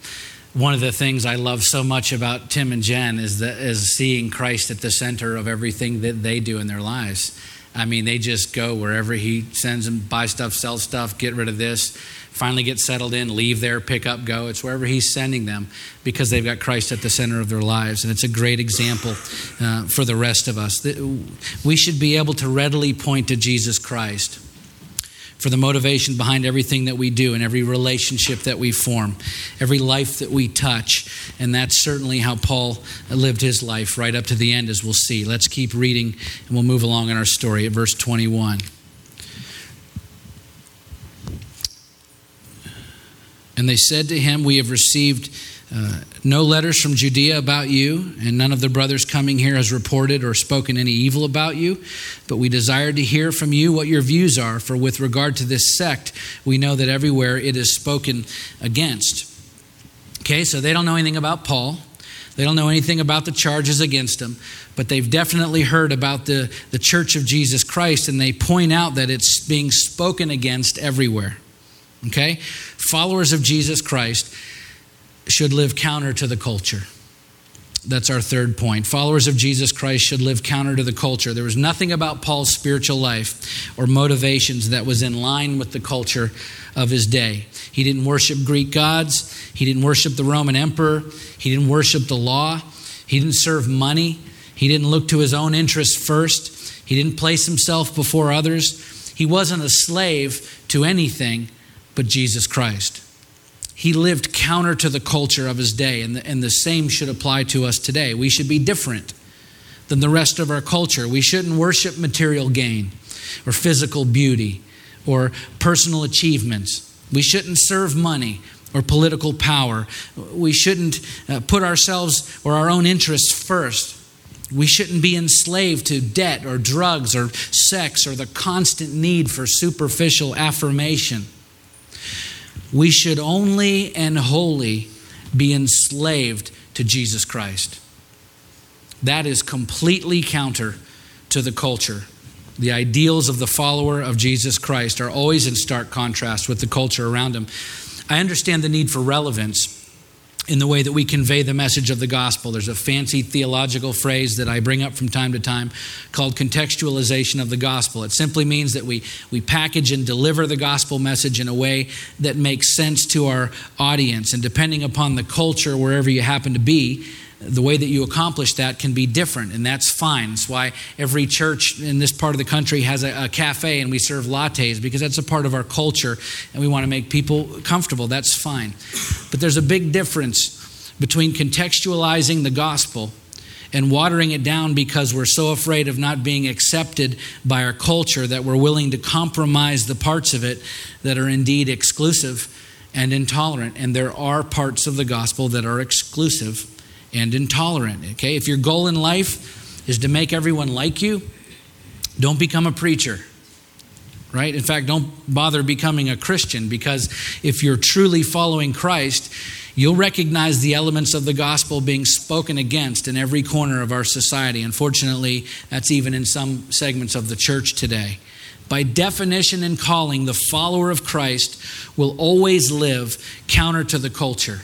[SPEAKER 1] one of the things I love so much about Tim and Jen is that is seeing Christ at the center of everything that they do in their lives. I mean, they just go wherever he sends them, buy stuff, sell stuff, get rid of this, finally get settled in, leave there, pick up, go. It's wherever he's sending them because they've got Christ at the center of their lives. And it's a great example uh, for the rest of us. We should be able to readily point to Jesus Christ for the motivation behind everything that we do and every relationship that we form, every life that we touch. And that's certainly how Paul lived his life right up to the end, as we'll see. Let's keep reading and we'll move along in our story at verse 21. And they said to him, We have received uh, no letters from Judea about you, and none of the brothers coming here has reported or spoken any evil about you. But we desire to hear from you what your views are, for with regard to this sect, we know that everywhere it is spoken against. Okay, so they don't know anything about Paul. They don't know anything about the charges against him, but they've definitely heard about the, the Church of Jesus Christ, and they point out that it's being spoken against everywhere. Okay? Followers of Jesus Christ should live counter to the culture. That's our third point. Followers of Jesus Christ should live counter to the culture. There was nothing about Paul's spiritual life or motivations that was in line with the culture of his day. He didn't worship Greek gods, he didn't worship the Roman emperor, he didn't worship the law, he didn't serve money, he didn't look to his own interests first, he didn't place himself before others. He wasn't a slave to anything but Jesus Christ. He lived counter to the culture of his day, and the, and the same should apply to us today. We should be different than the rest of our culture. We shouldn't worship material gain or physical beauty or personal achievements. We shouldn't serve money or political power. We shouldn't uh, put ourselves or our own interests first. We shouldn't be enslaved to debt or drugs or sex or the constant need for superficial affirmation we should only and wholly be enslaved to Jesus Christ. That is completely counter to the culture. The ideals of the follower of Jesus Christ are always in stark contrast with the culture around him. I understand the need for relevance in the way that we convey the message of the gospel. There's a fancy theological phrase that I bring up from time to time called contextualization of the gospel. It simply means that we, we package and deliver the gospel message in a way that makes sense to our audience. And depending upon the culture, wherever you happen to be, the way that you accomplish that can be different, and that's fine. That's why every church in this part of the country has a, a, cafe and we serve lattes because that's a part of our culture and we want to make people comfortable. That's fine. But there's a big difference between contextualizing the gospel and watering it down because we're so afraid of not being accepted by our culture that we're willing to compromise the parts of it that are indeed exclusive and intolerant. And there are parts of the gospel that are exclusive and intolerant. Okay, if your goal in life is to make everyone like you, don't become a preacher. Right? In fact, don't bother becoming a Christian because if you're truly following Christ, you'll recognize the elements of the gospel being spoken against in every corner of our society. Unfortunately, that's even in some segments of the church today. By definition and calling, the follower of Christ will always live counter to the culture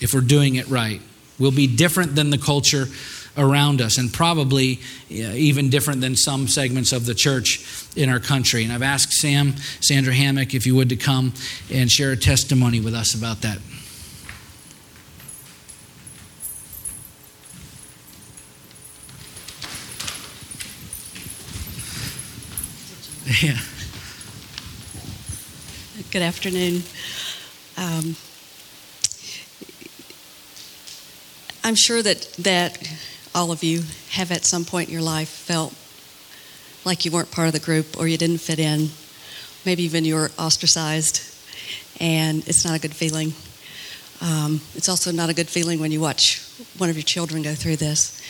[SPEAKER 1] if we're doing it right. We'll be different than the culture around us, and probably even different than some segments of the church in our country. And I've asked Sam, Sandra Hammock, if you would to come and share a testimony with us about that. Yeah.
[SPEAKER 4] Good afternoon. Um, I'm sure that, that all of you have at some point in your life felt like you weren't part of the group or you didn't fit in. Maybe even you were ostracized, and it's not a good feeling. Um, it's also not a good feeling when you watch one of your children go through this.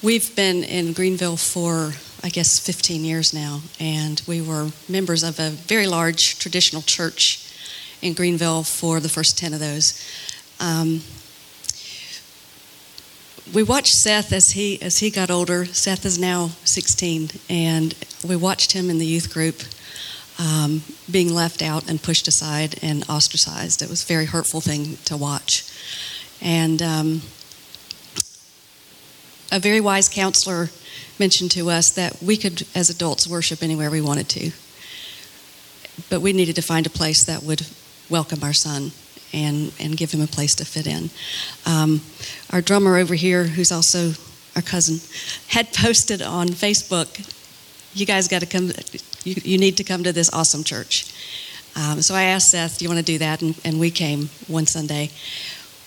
[SPEAKER 4] We've been in Greenville for, I guess, 15 years now, and we were members of a very large traditional church in Greenville for the first 10 of those. Um, we watched Seth as he as he got older. Seth is now 16, and we watched him in the youth group um, being left out and pushed aside and ostracized. It was a very hurtful thing to watch, and um, a very wise counselor mentioned to us that we could, as adults, worship anywhere we wanted to, but we needed to find a place that would welcome our son and, and give him a place to fit in. Um, our drummer over here, who's also our cousin, had posted on Facebook, you guys got to come, you, you, need to come to this awesome church. Um, so I asked Seth, do you want to do that? And, and we came one Sunday.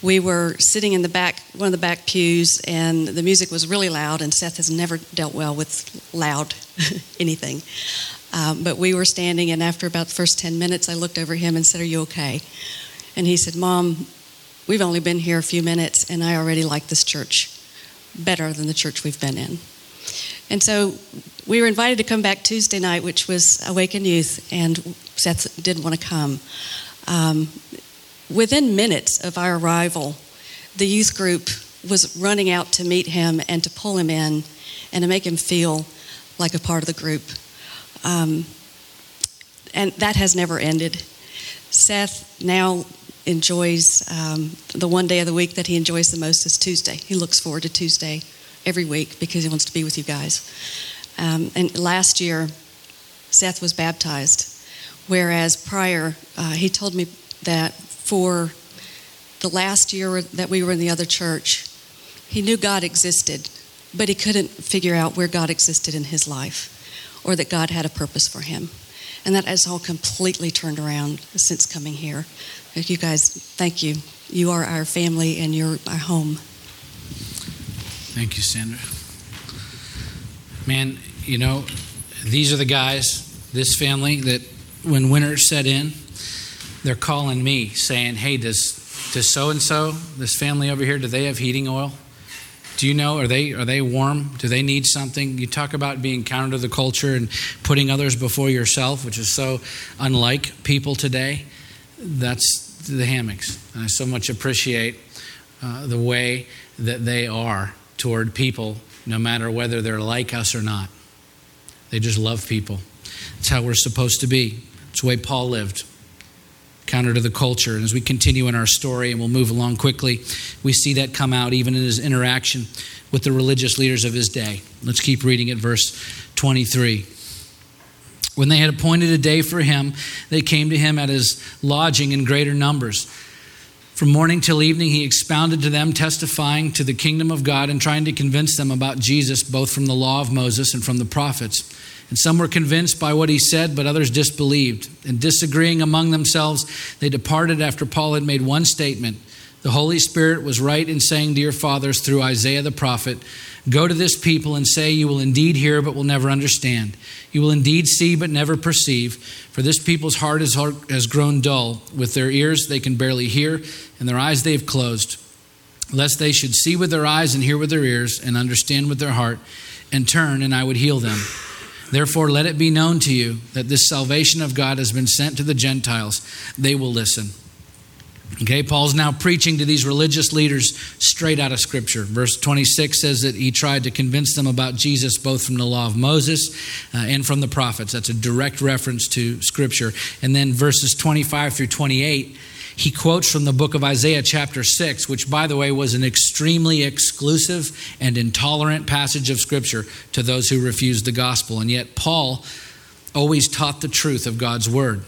[SPEAKER 4] We were sitting in the back, one of the back pews, and the music was really loud, and Seth has never dealt well with loud anything. Um, but we were standing, and after about the first 10 minutes, I looked over him and said, Are you okay? And he said, Mom, we've only been here a few minutes, and I already like this church better than the church we've been in. And so we were invited to come back Tuesday night, which was Awaken Youth, and Seth didn't want to come. Um, within minutes of our arrival, the youth group was running out to meet him and to pull him in and to make him feel like a part of the group. Um, and that has never ended. Seth now enjoys um, the one day of the week that he enjoys the most is Tuesday. He looks forward to Tuesday every week because he wants to be with you guys. Um, and last year, Seth was baptized, whereas prior, uh, he told me that for the last year that we were in the other church, he knew God existed, but he couldn't figure out where God existed in his life or that God had a purpose for him. And that has all completely turned around since coming here. You guys, thank you. You are our family and you're our home.
[SPEAKER 1] Thank you, Sandra. Man, you know, these are the guys, this family, that when winter set in, they're calling me saying, hey, does does so and so, this family over here, do they have heating oil? Do you know, are they, are they warm? Do they need something? You talk about being counter to the culture and putting others before yourself, which is so unlike people today. That's the hammocks. And I so much appreciate uh, the way that they are toward people, no matter whether they're like us or not. They just love people. That's how we're supposed to be. It's the way Paul lived counter to the culture. And as we continue in our story, and we'll move along quickly, we see that come out even in his interaction with the religious leaders of his day. Let's keep reading at verse 23. When they had appointed a day for him, they came to him at his lodging in greater numbers. From morning till evening, he expounded to them, testifying to the kingdom of God and trying to convince them about Jesus, both from the law of Moses and from the prophets. And some were convinced by what he said, but others disbelieved. And disagreeing among themselves, they departed after Paul had made one statement. The Holy Spirit was right in saying to your fathers through Isaiah the prophet, Go to this people and say, You will indeed hear, but will never understand. You will indeed see, but never perceive. For this people's heart has grown dull. With their ears they can barely hear, and their eyes they have closed. Lest they should see with their eyes and hear with their ears, and understand with their heart, and turn, and I would heal them. Therefore, let it be known to you that this salvation of God has been sent to the Gentiles. They will listen. Okay, Paul's now preaching to these religious leaders straight out of Scripture. Verse 26 says that he tried to convince them about Jesus both from the law of Moses uh, and from the prophets. That's a direct reference to Scripture. And then verses 25 through 28 he quotes from the book of Isaiah, chapter 6, which, by the way, was an extremely exclusive and intolerant passage of Scripture to those who refused the gospel. And yet, Paul always taught the truth of God's word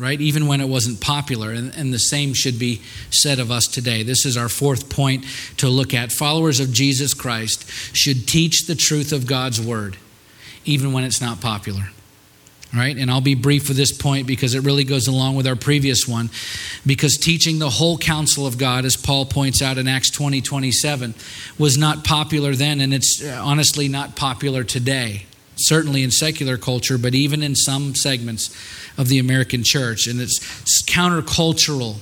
[SPEAKER 1] right? Even when it wasn't popular. And, and, the same should be said of us today. This is our fourth point to look at. Followers of Jesus Christ should teach the truth of God's word, even when it's not popular. Right? And I'll be brief with this point because it really goes along with our previous one. Because teaching the whole counsel of God, as Paul points out in Acts 20 27, was not popular then, and it's uh, honestly not popular today certainly in secular culture, but even in some segments of the American church. And it's countercultural,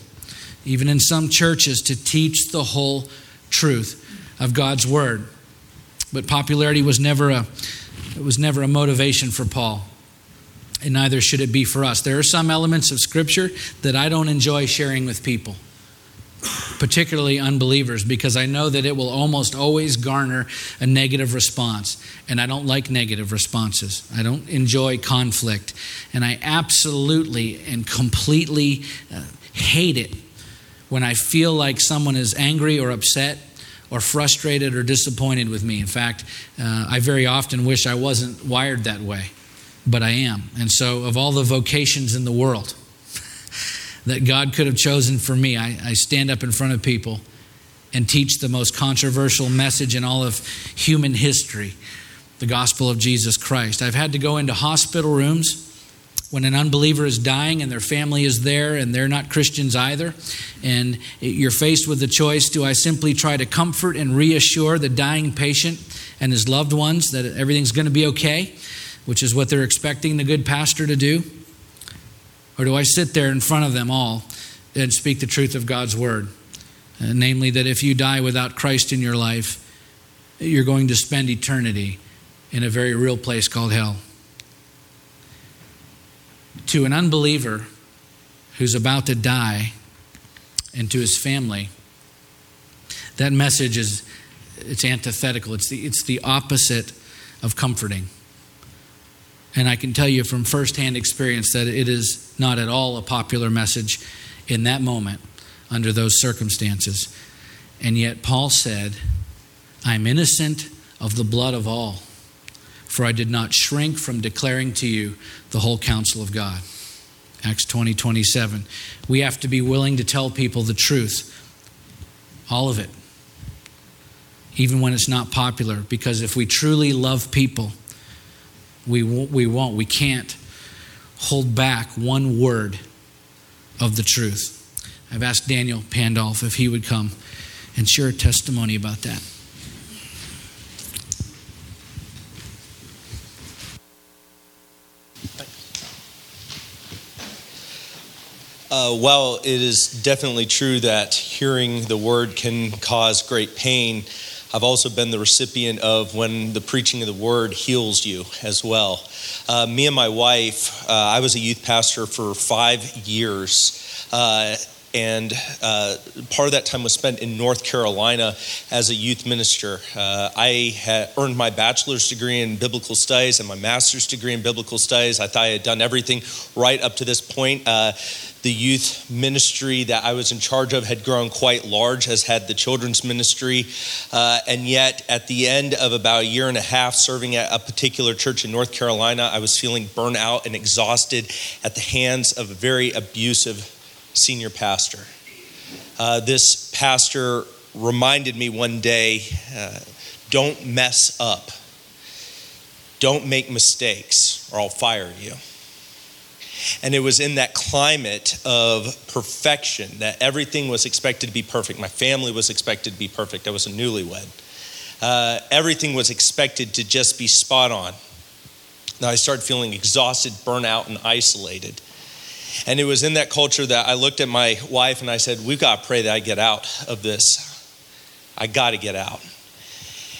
[SPEAKER 1] even in some churches, to teach the whole truth of God's word. But popularity was never a it was never a motivation for Paul. And neither should it be for us. There are some elements of scripture that I don't enjoy sharing with people particularly unbelievers, because I know that it will almost always garner a negative response. And I don't like negative responses. I don't enjoy conflict. And I absolutely and completely uh, hate it when I feel like someone is angry or upset or frustrated or disappointed with me. In fact, uh, I very often wish I wasn't wired that way, but I am. And so, of all the vocations in the world, that God could have chosen for me. I, I stand up in front of people and teach the most controversial message in all of human history the gospel of Jesus Christ. I've had to go into hospital rooms when an unbeliever is dying and their family is there and they're not Christians either, and you're faced with the choice do I simply try to comfort and reassure the dying patient and his loved ones that everything's going to be okay, which is what they're expecting the good pastor to do? Or do I sit there in front of them all and speak the truth of God's word? Uh, namely, that if you die without Christ in your life, you're going to spend eternity in a very real place called hell. To an unbeliever who's about to die and to his family, that message is it's antithetical. It's the, it's the opposite of comforting. And I can tell you from firsthand experience that it is not at all a popular message in that moment under those circumstances. And yet, Paul said, I'm innocent of the blood of all, for I did not shrink from declaring to you the whole counsel of God. Acts 20 27. We have to be willing to tell people the truth, all of it, even when it's not popular, because if we truly love people, we we won't, we can't hold back one word of the truth. I've asked Daniel Pandolf if he would come and share a testimony about that.
[SPEAKER 5] Uh, it is definitely true that hearing the word can cause great pain, I've also been the recipient of when the preaching of the word heals you as well. Uh, me and my wife, uh, I was a youth pastor for five years. Uh, and uh, part of that time was spent in North Carolina as a youth minister. Uh, I had earned my bachelor's degree in biblical studies and my master's degree in biblical studies. I thought I had done everything right up to this point. The youth ministry that I was in charge of had grown quite large, as had the children's ministry. Uh, and yet, at the end of about a year and a half serving at a particular church in North Carolina, I was feeling burnt out and exhausted at the hands of a very abusive senior pastor. Uh, this pastor reminded me one day uh, don't mess up, don't make mistakes, or I'll fire you. And it was in that climate of perfection that everything was expected to be perfect. My family was expected to be perfect. I was a newlywed. Uh, everything was expected to just be spot on. Now I started feeling exhausted, burnt out, and isolated. And it was in that culture that I looked at my wife and I said, We've got to pray that I get out of this. I got to get out.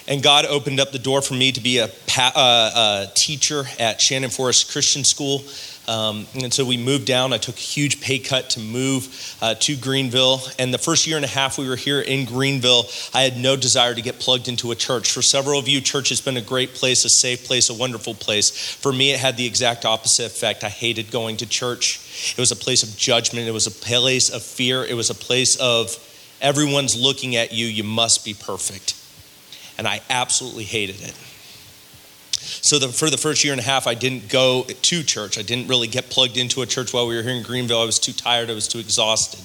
[SPEAKER 5] And God opened up the door for me to be a, pa- uh, a teacher at Shannon Forest Christian School Um, and so we moved down. I took a huge pay cut to move uh, to Greenville. And the first year and a half we were here in Greenville, I had no desire to get plugged into a church. For several of you, church has been a great place, a safe place, a wonderful place. For me, it had the exact opposite effect. I hated going to church. It was a place of judgment, it was a place of fear, it was a place of everyone's looking at you, you must be perfect. And I absolutely hated it. So the, for the first year and a half, I didn't go to church. I didn't really get plugged into a church while we were here in Greenville. I was too tired. I was too exhausted.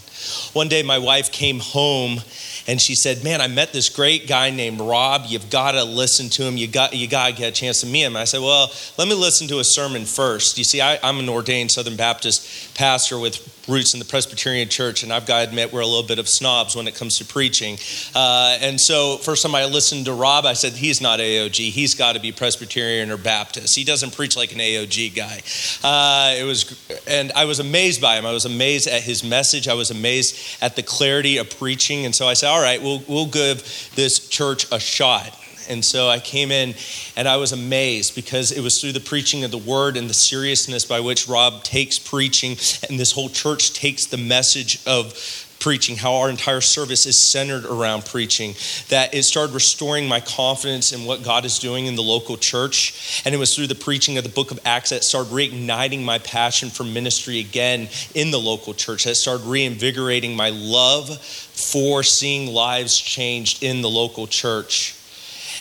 [SPEAKER 5] One day, my wife came home and she said, "Man, I met this great guy named Rob. You've got to listen to him. You got you got to get a chance to meet him." I said, "Well, let me listen to a sermon first. You see, I, I'm an ordained Southern Baptist pastor with roots in the Presbyterian Church, and I've got to admit we're a little bit of snobs when it comes to preaching. Uh, and so, first time I listened to Rob, I said, he's not AOG. He's got to be Presbyterian or Baptist. He doesn't preach like an AOG guy. Uh, it was, and I was amazed by him. I was amazed at his message. I was amazed at the clarity of preaching. And so I said, all right, we'll, we'll give this church a shot. And so I came in and I was amazed because it was through the preaching of the word and the seriousness by which Rob takes preaching and this whole church takes the message of preaching, how our entire service is centered around preaching, that it started restoring my confidence in what God is doing in the local church. And it was through the preaching of the book of Acts that started reigniting my passion for ministry again in the local church, that started reinvigorating my love for seeing lives changed in the local church.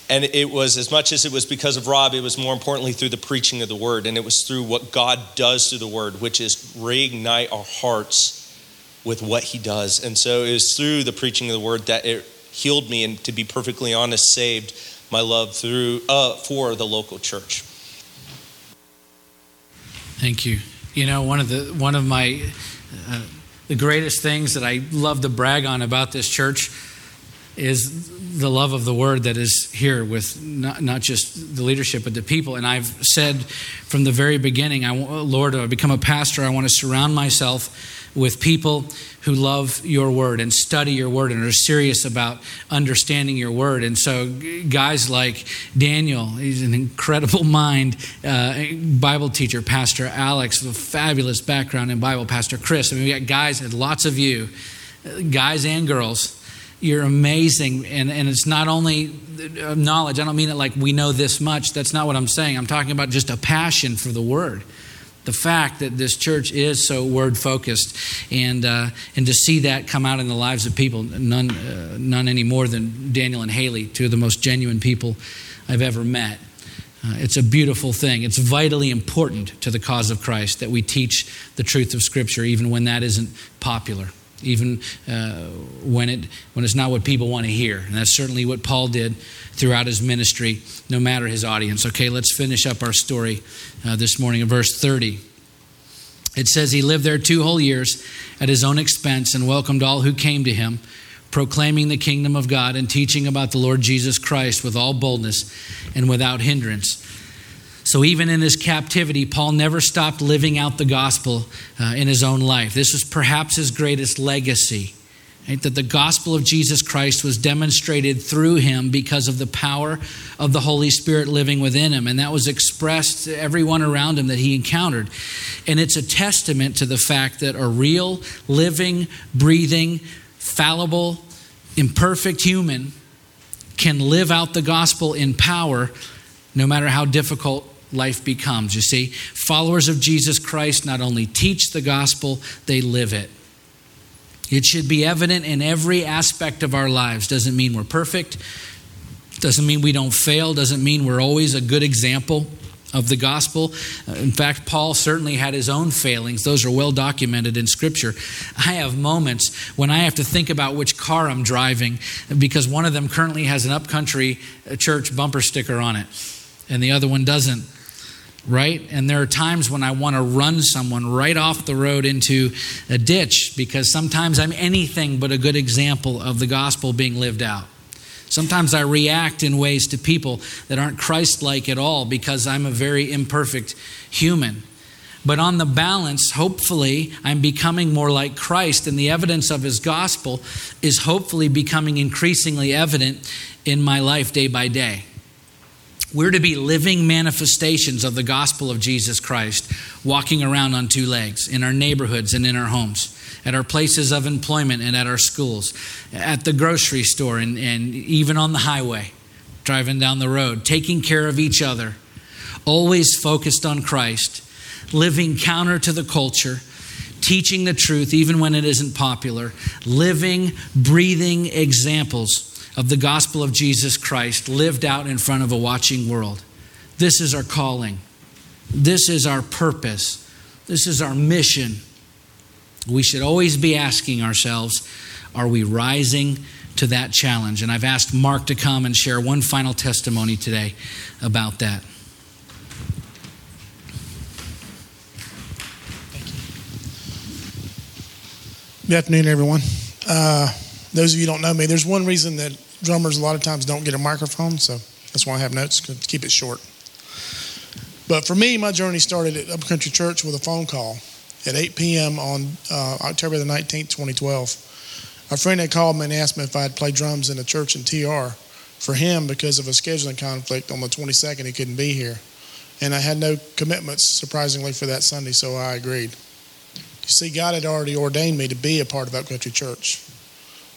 [SPEAKER 5] And it was, as much as it was because of Rob, it was more importantly through the preaching of the word. And it was through what God does through the word, which is reignite our hearts with what he does. And so it was through the preaching of the word that it healed me, and to be perfectly honest, saved my love through uh, for the local church.
[SPEAKER 1] Thank you. You know, one of the one of my uh, the greatest things that I love to brag on about this church is the love of the word that is here with not, not just the leadership but the people. And i've said from the very beginning I, lord i become a pastor. I want to surround myself with people who love your word and study your word and are serious about understanding your word and so guys like daniel he's an incredible mind uh, bible teacher pastor alex with a fabulous background in bible pastor chris i mean we got guys and lots of you guys and girls you're amazing. And, and it's not only knowledge, I don't mean it like we know this much. That's not what I'm saying. I'm talking about just a passion for the word. The fact that this church is so word focused, and uh, and to see that come out in the lives of people, none uh, none any more than Daniel and Haley, two of the most genuine people I've ever met. Uh, it's a beautiful thing. It's vitally important to the cause of Christ that we teach the truth of Scripture, even when that isn't popular even uh, when, it, when it's not what people want to hear. And that's certainly what Paul did throughout his ministry, no matter his audience. Okay, let's finish up our story uh, this morning in verse 30. It says, He lived there two whole years at his own expense and welcomed all who came to him, proclaiming the kingdom of God and teaching about the Lord Jesus Christ with all boldness and without hindrance so, even in his captivity, Paul never stopped living out the gospel uh, in his own life. This was perhaps his greatest legacy. Right? That the gospel of Jesus Christ was demonstrated through him because of the power of the Holy Spirit living within him. And that was expressed to everyone around him that he encountered. And it's a testament to the fact that a real, living, breathing, fallible, imperfect human can live out the gospel in power no matter how difficult life becomes. You see, followers of Jesus Christ not only teach the gospel, they live it. It should be evident in every aspect of our lives. Doesn't mean we're perfect, doesn't mean we don't fail, doesn't mean we're always a good example of the gospel. In fact, Paul certainly had his own failings. Those are well documented in Scripture. I have moments when I have to think about which car I'm driving because one of them currently has an upcountry church bumper sticker on it and the other one doesn't right? And there are times when I want to run someone right off the road into a ditch because sometimes I'm anything but a good example of the gospel being lived out. Sometimes I react in ways to people that aren't Christ like at all because I'm a very imperfect human. But on the balance, hopefully, I'm becoming more like Christ, and the evidence of his gospel is hopefully becoming increasingly evident in my life day by day. We're to be living manifestations of the gospel of Jesus Christ, walking around on two legs in our neighborhoods and in our homes, at our places of employment and at our schools, at the grocery store and, and even on the highway, driving down the road, taking care of each other, always focused on Christ, living counter to the culture, teaching the truth even when it isn't popular, living, breathing examples of the gospel of Jesus Christ lived out in front of a watching world. This is our calling. This is our purpose. This is our mission. We should always be asking ourselves are we rising to that challenge? And I've asked Mark to come and share one final testimony today about that.
[SPEAKER 6] Good afternoon, everyone. Uh, those of you don't know me, there's one reason that drummers a lot of times don't get a microphone, so that's why I have notes to keep it short. But for me, my journey started at Upcountry Church with a phone call at 8 p.m. on uh, October the 19th, 2012. A friend had called me and asked me if I'd play drums in a church in TR. For him, because of a scheduling conflict on the 22nd, he couldn't be here. And I had no commitments, surprisingly, for that Sunday, so I agreed. You see, God had already ordained me to be a part of Upcountry Church.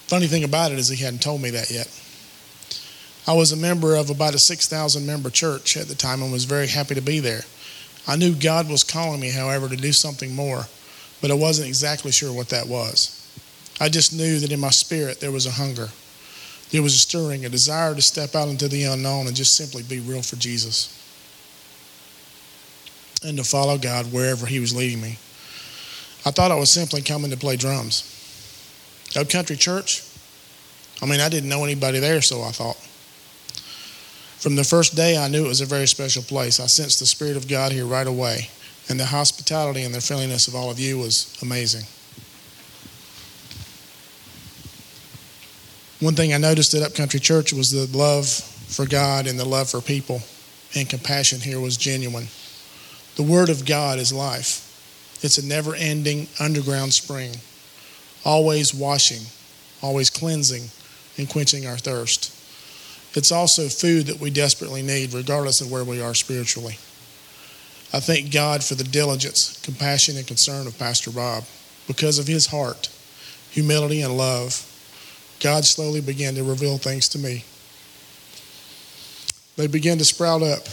[SPEAKER 6] Funny thing about it is he hadn't told me that yet. I was a member of about a 6,000 member church at the time and was very happy to be there. I knew God was calling me, however, to do something more, but I wasn't exactly sure what that was. I just knew that in my spirit there was a hunger. There was a stirring, a desire to step out into the unknown and just simply be real for Jesus and to follow God wherever He was leading me. I thought I was simply coming to play drums. Upcountry Church, I mean, I didn't know anybody there, so I thought. From the first day, I knew it was a very special place. I sensed the Spirit of God here right away, and the hospitality and the friendliness of all of you was amazing. One thing I noticed at Upcountry Church was the love for God and the love for people and compassion here was genuine. The Word of God is life, it's a never ending underground spring always washing, always cleansing, and quenching our thirst. It's also food that we desperately need, regardless of where we are spiritually. I thank God for the diligence, compassion, and concern of Pastor Bob. Because of his heart, humility, and love, God slowly began to reveal things to me. They began to sprout up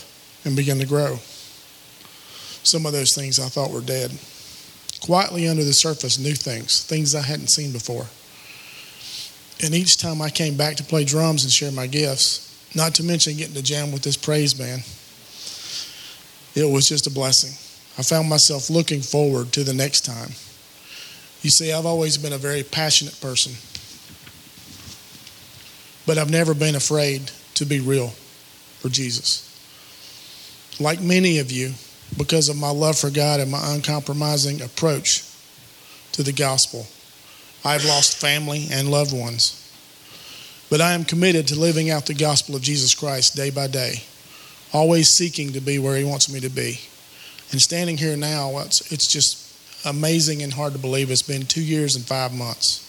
[SPEAKER 6] and begin to grow. Some of those things I thought were dead quietly under the surface new things, things I hadn't seen before. And each time I came back to play drums and share my gifts, not to mention getting to jam with this praise band, it was just a blessing. I found myself looking forward to the next time. You see, I've always been a very passionate person, but I've never been afraid to be real for Jesus. Like many of you, because of my love for God and my uncompromising approach to the gospel. I've lost family and loved ones. But I am committed to living out the gospel of Jesus Christ day by day, always seeking to be where He wants me to be. And standing here now, it's, it's just amazing and hard to believe. It's been two years and five months.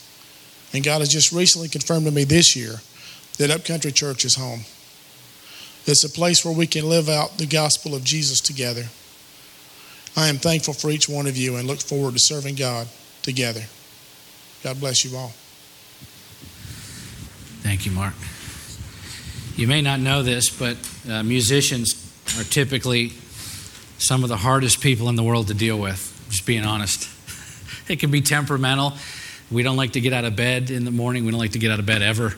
[SPEAKER 6] And God has just recently confirmed to me this year that Upcountry Church is home. It's a place where we can live out the gospel of Jesus together. I am thankful for each one of you and look forward to serving God together. God bless you all.
[SPEAKER 1] Thank you, Mark. You may not know this, but uh, musicians are typically some of the hardest people in the world to deal with, just being honest. It can be temperamental. We don't like to get out of bed in the morning, we don't like to get out of bed ever.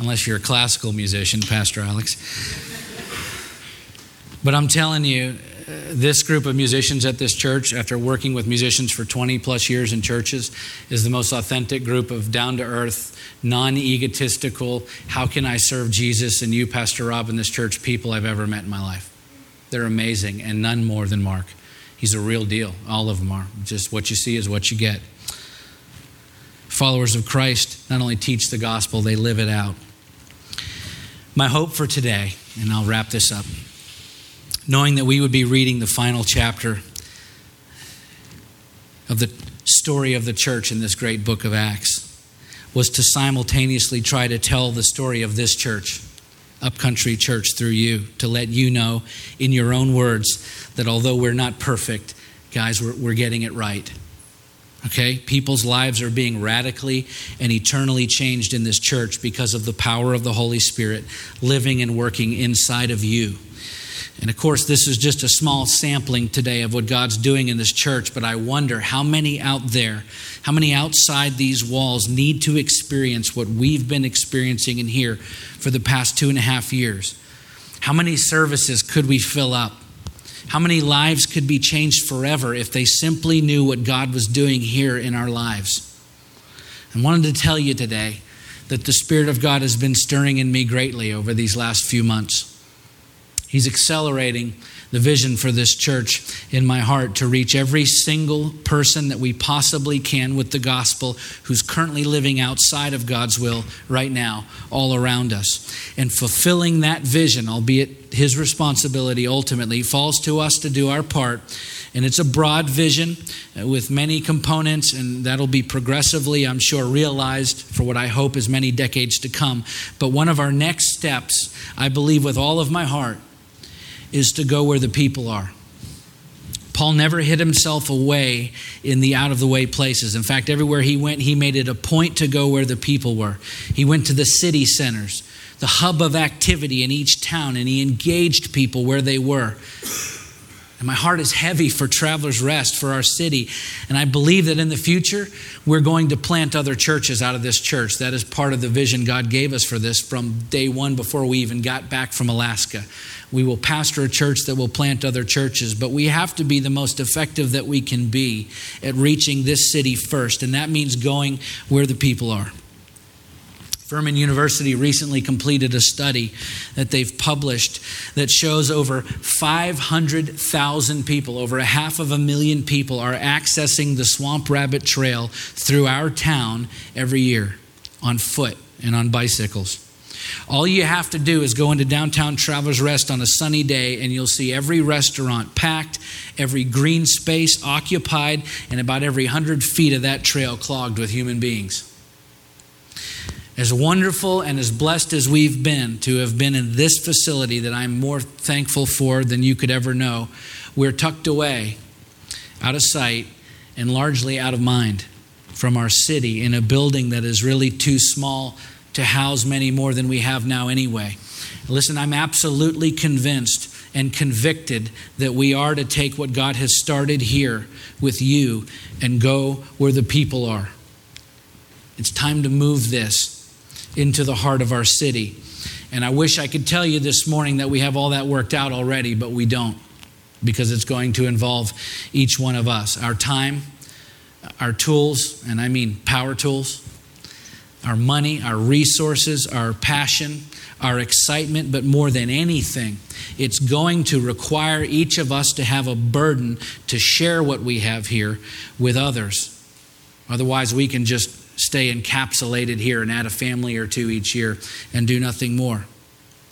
[SPEAKER 1] Unless you're a classical musician, Pastor Alex. But I'm telling you, uh, this group of musicians at this church, after working with musicians for 20 plus years in churches, is the most authentic group of down to earth, non egotistical, how can I serve Jesus and you, Pastor Rob, in this church people I've ever met in my life. They're amazing, and none more than Mark. He's a real deal. All of them are. Just what you see is what you get. Followers of Christ not only teach the gospel, they live it out. My hope for today, and I'll wrap this up knowing that we would be reading the final chapter of the story of the church in this great book of Acts, was to simultaneously try to tell the story of this church, Upcountry Church through you to let you know in your own words that although we're not perfect, guys, we're, we're getting it right. Okay? People's lives are being radically and eternally changed in this church because of the power of the Holy Spirit living and working inside of you. And of course, this is just a small sampling today of what God's doing in this church, but I wonder how many out there, how many outside these walls need to experience what we've been experiencing in here for the past two and a half years? How many services could we fill up? How many lives could be changed forever if they simply knew what God was doing here in our lives? I wanted to tell you today that the Spirit of God has been stirring in me greatly over these last few months. He's accelerating the vision for this church in my heart to reach every single person that we possibly can with the gospel who's currently living outside of God's will right now, all around us. And fulfilling that vision, albeit his responsibility ultimately, falls to us to do our part. And it's a broad vision uh, with many components, and that'll be progressively, I'm sure, realized for what I hope is many decades to come. But one of our next steps, I believe with all of my heart, is to go where the people are. Paul never hid himself away in the out of the way places. In fact, everywhere he went, he made it a point to go where the people were. He went to the city centers, the hub of activity in each town, and he engaged people where they were. And my heart is heavy for Travelers Rest, for our city. And I believe that in the future, we're going to plant other churches out of this church. That is part of the vision God gave us for this from day one before we even got back from Alaska. We will pastor a church that will plant other churches, but we have to be the most effective that we can be at reaching this city first. And that means going where the people are. Furman University recently completed a study that they've published that shows over 500,000 people, over a half of a million people, are accessing the Swamp Rabbit Trail through our town every year on foot and on bicycles. All you have to do is go into downtown Travelers Rest on a sunny day, and you'll see every restaurant packed, every green space occupied, and about every 100 feet of that trail clogged with human beings. As wonderful and as blessed as we've been to have been in this facility that I'm more thankful for than you could ever know, we're tucked away, out of sight, and largely out of mind from our city in a building that is really too small to house many more than we have now anyway. Listen, I'm absolutely convinced and convicted that we are to take what God has started here with you and go where the people are. It's time to move this into the heart of our city. And I wish I could tell you this morning that we have all that worked out already, but we don't because it's going to involve each one of us. Our time, our tools, and I mean power tools, our money, our resources, our passion, our excitement, but more than anything, it's going to require each of us to have a burden to share what we have here with others. Otherwise, we can just stay encapsulated here and add a family or two each year and do nothing more.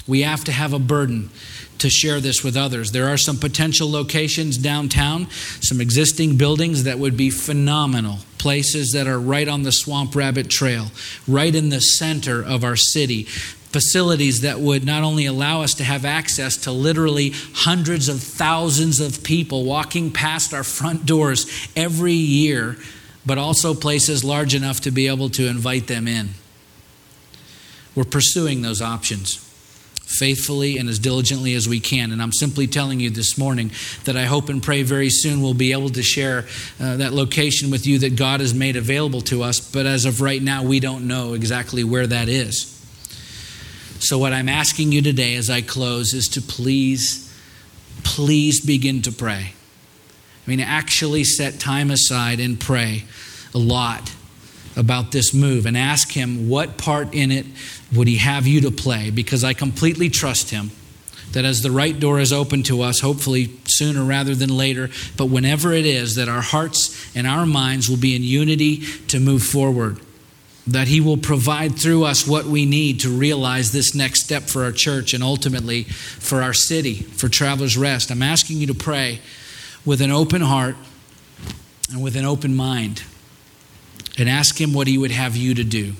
[SPEAKER 1] We have to have a burden to share this with others. There are some potential locations downtown, some existing buildings that would be phenomenal, places that are right on the Swamp Rabbit Trail, right in the center of our city. Facilities that would not only allow us to have access to literally hundreds of thousands of people walking past our front doors every year but also places large enough to be able to invite them in. We're pursuing those options faithfully and as diligently as we can. And I'm simply telling you this morning that I hope and pray very soon we'll be able to share uh, that location with you that God has made available to us. But as of right now, we don't know exactly where that is. So, what I'm asking you today as I close is to please, please begin to pray. I mean, actually set time aside and pray a lot about this move and ask Him what part in it would He have you to play because I completely trust Him that as the right door is open to us, hopefully sooner rather than later, but whenever it is, that our hearts and our minds will be in unity to move forward. That He will provide through us what we need to realize this next step for our church and ultimately for our city, for Travelers Rest. I'm asking you to pray with an open heart and with an open mind and ask Him what He would have you to do.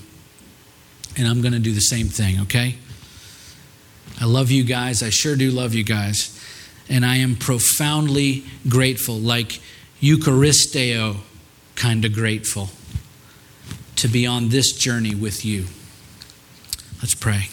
[SPEAKER 1] And I'm going to do the same thing, okay? I love you guys. I sure do love you guys. And I am profoundly grateful, like Eucharisteo kind of grateful, to be on this journey with you. Let's pray.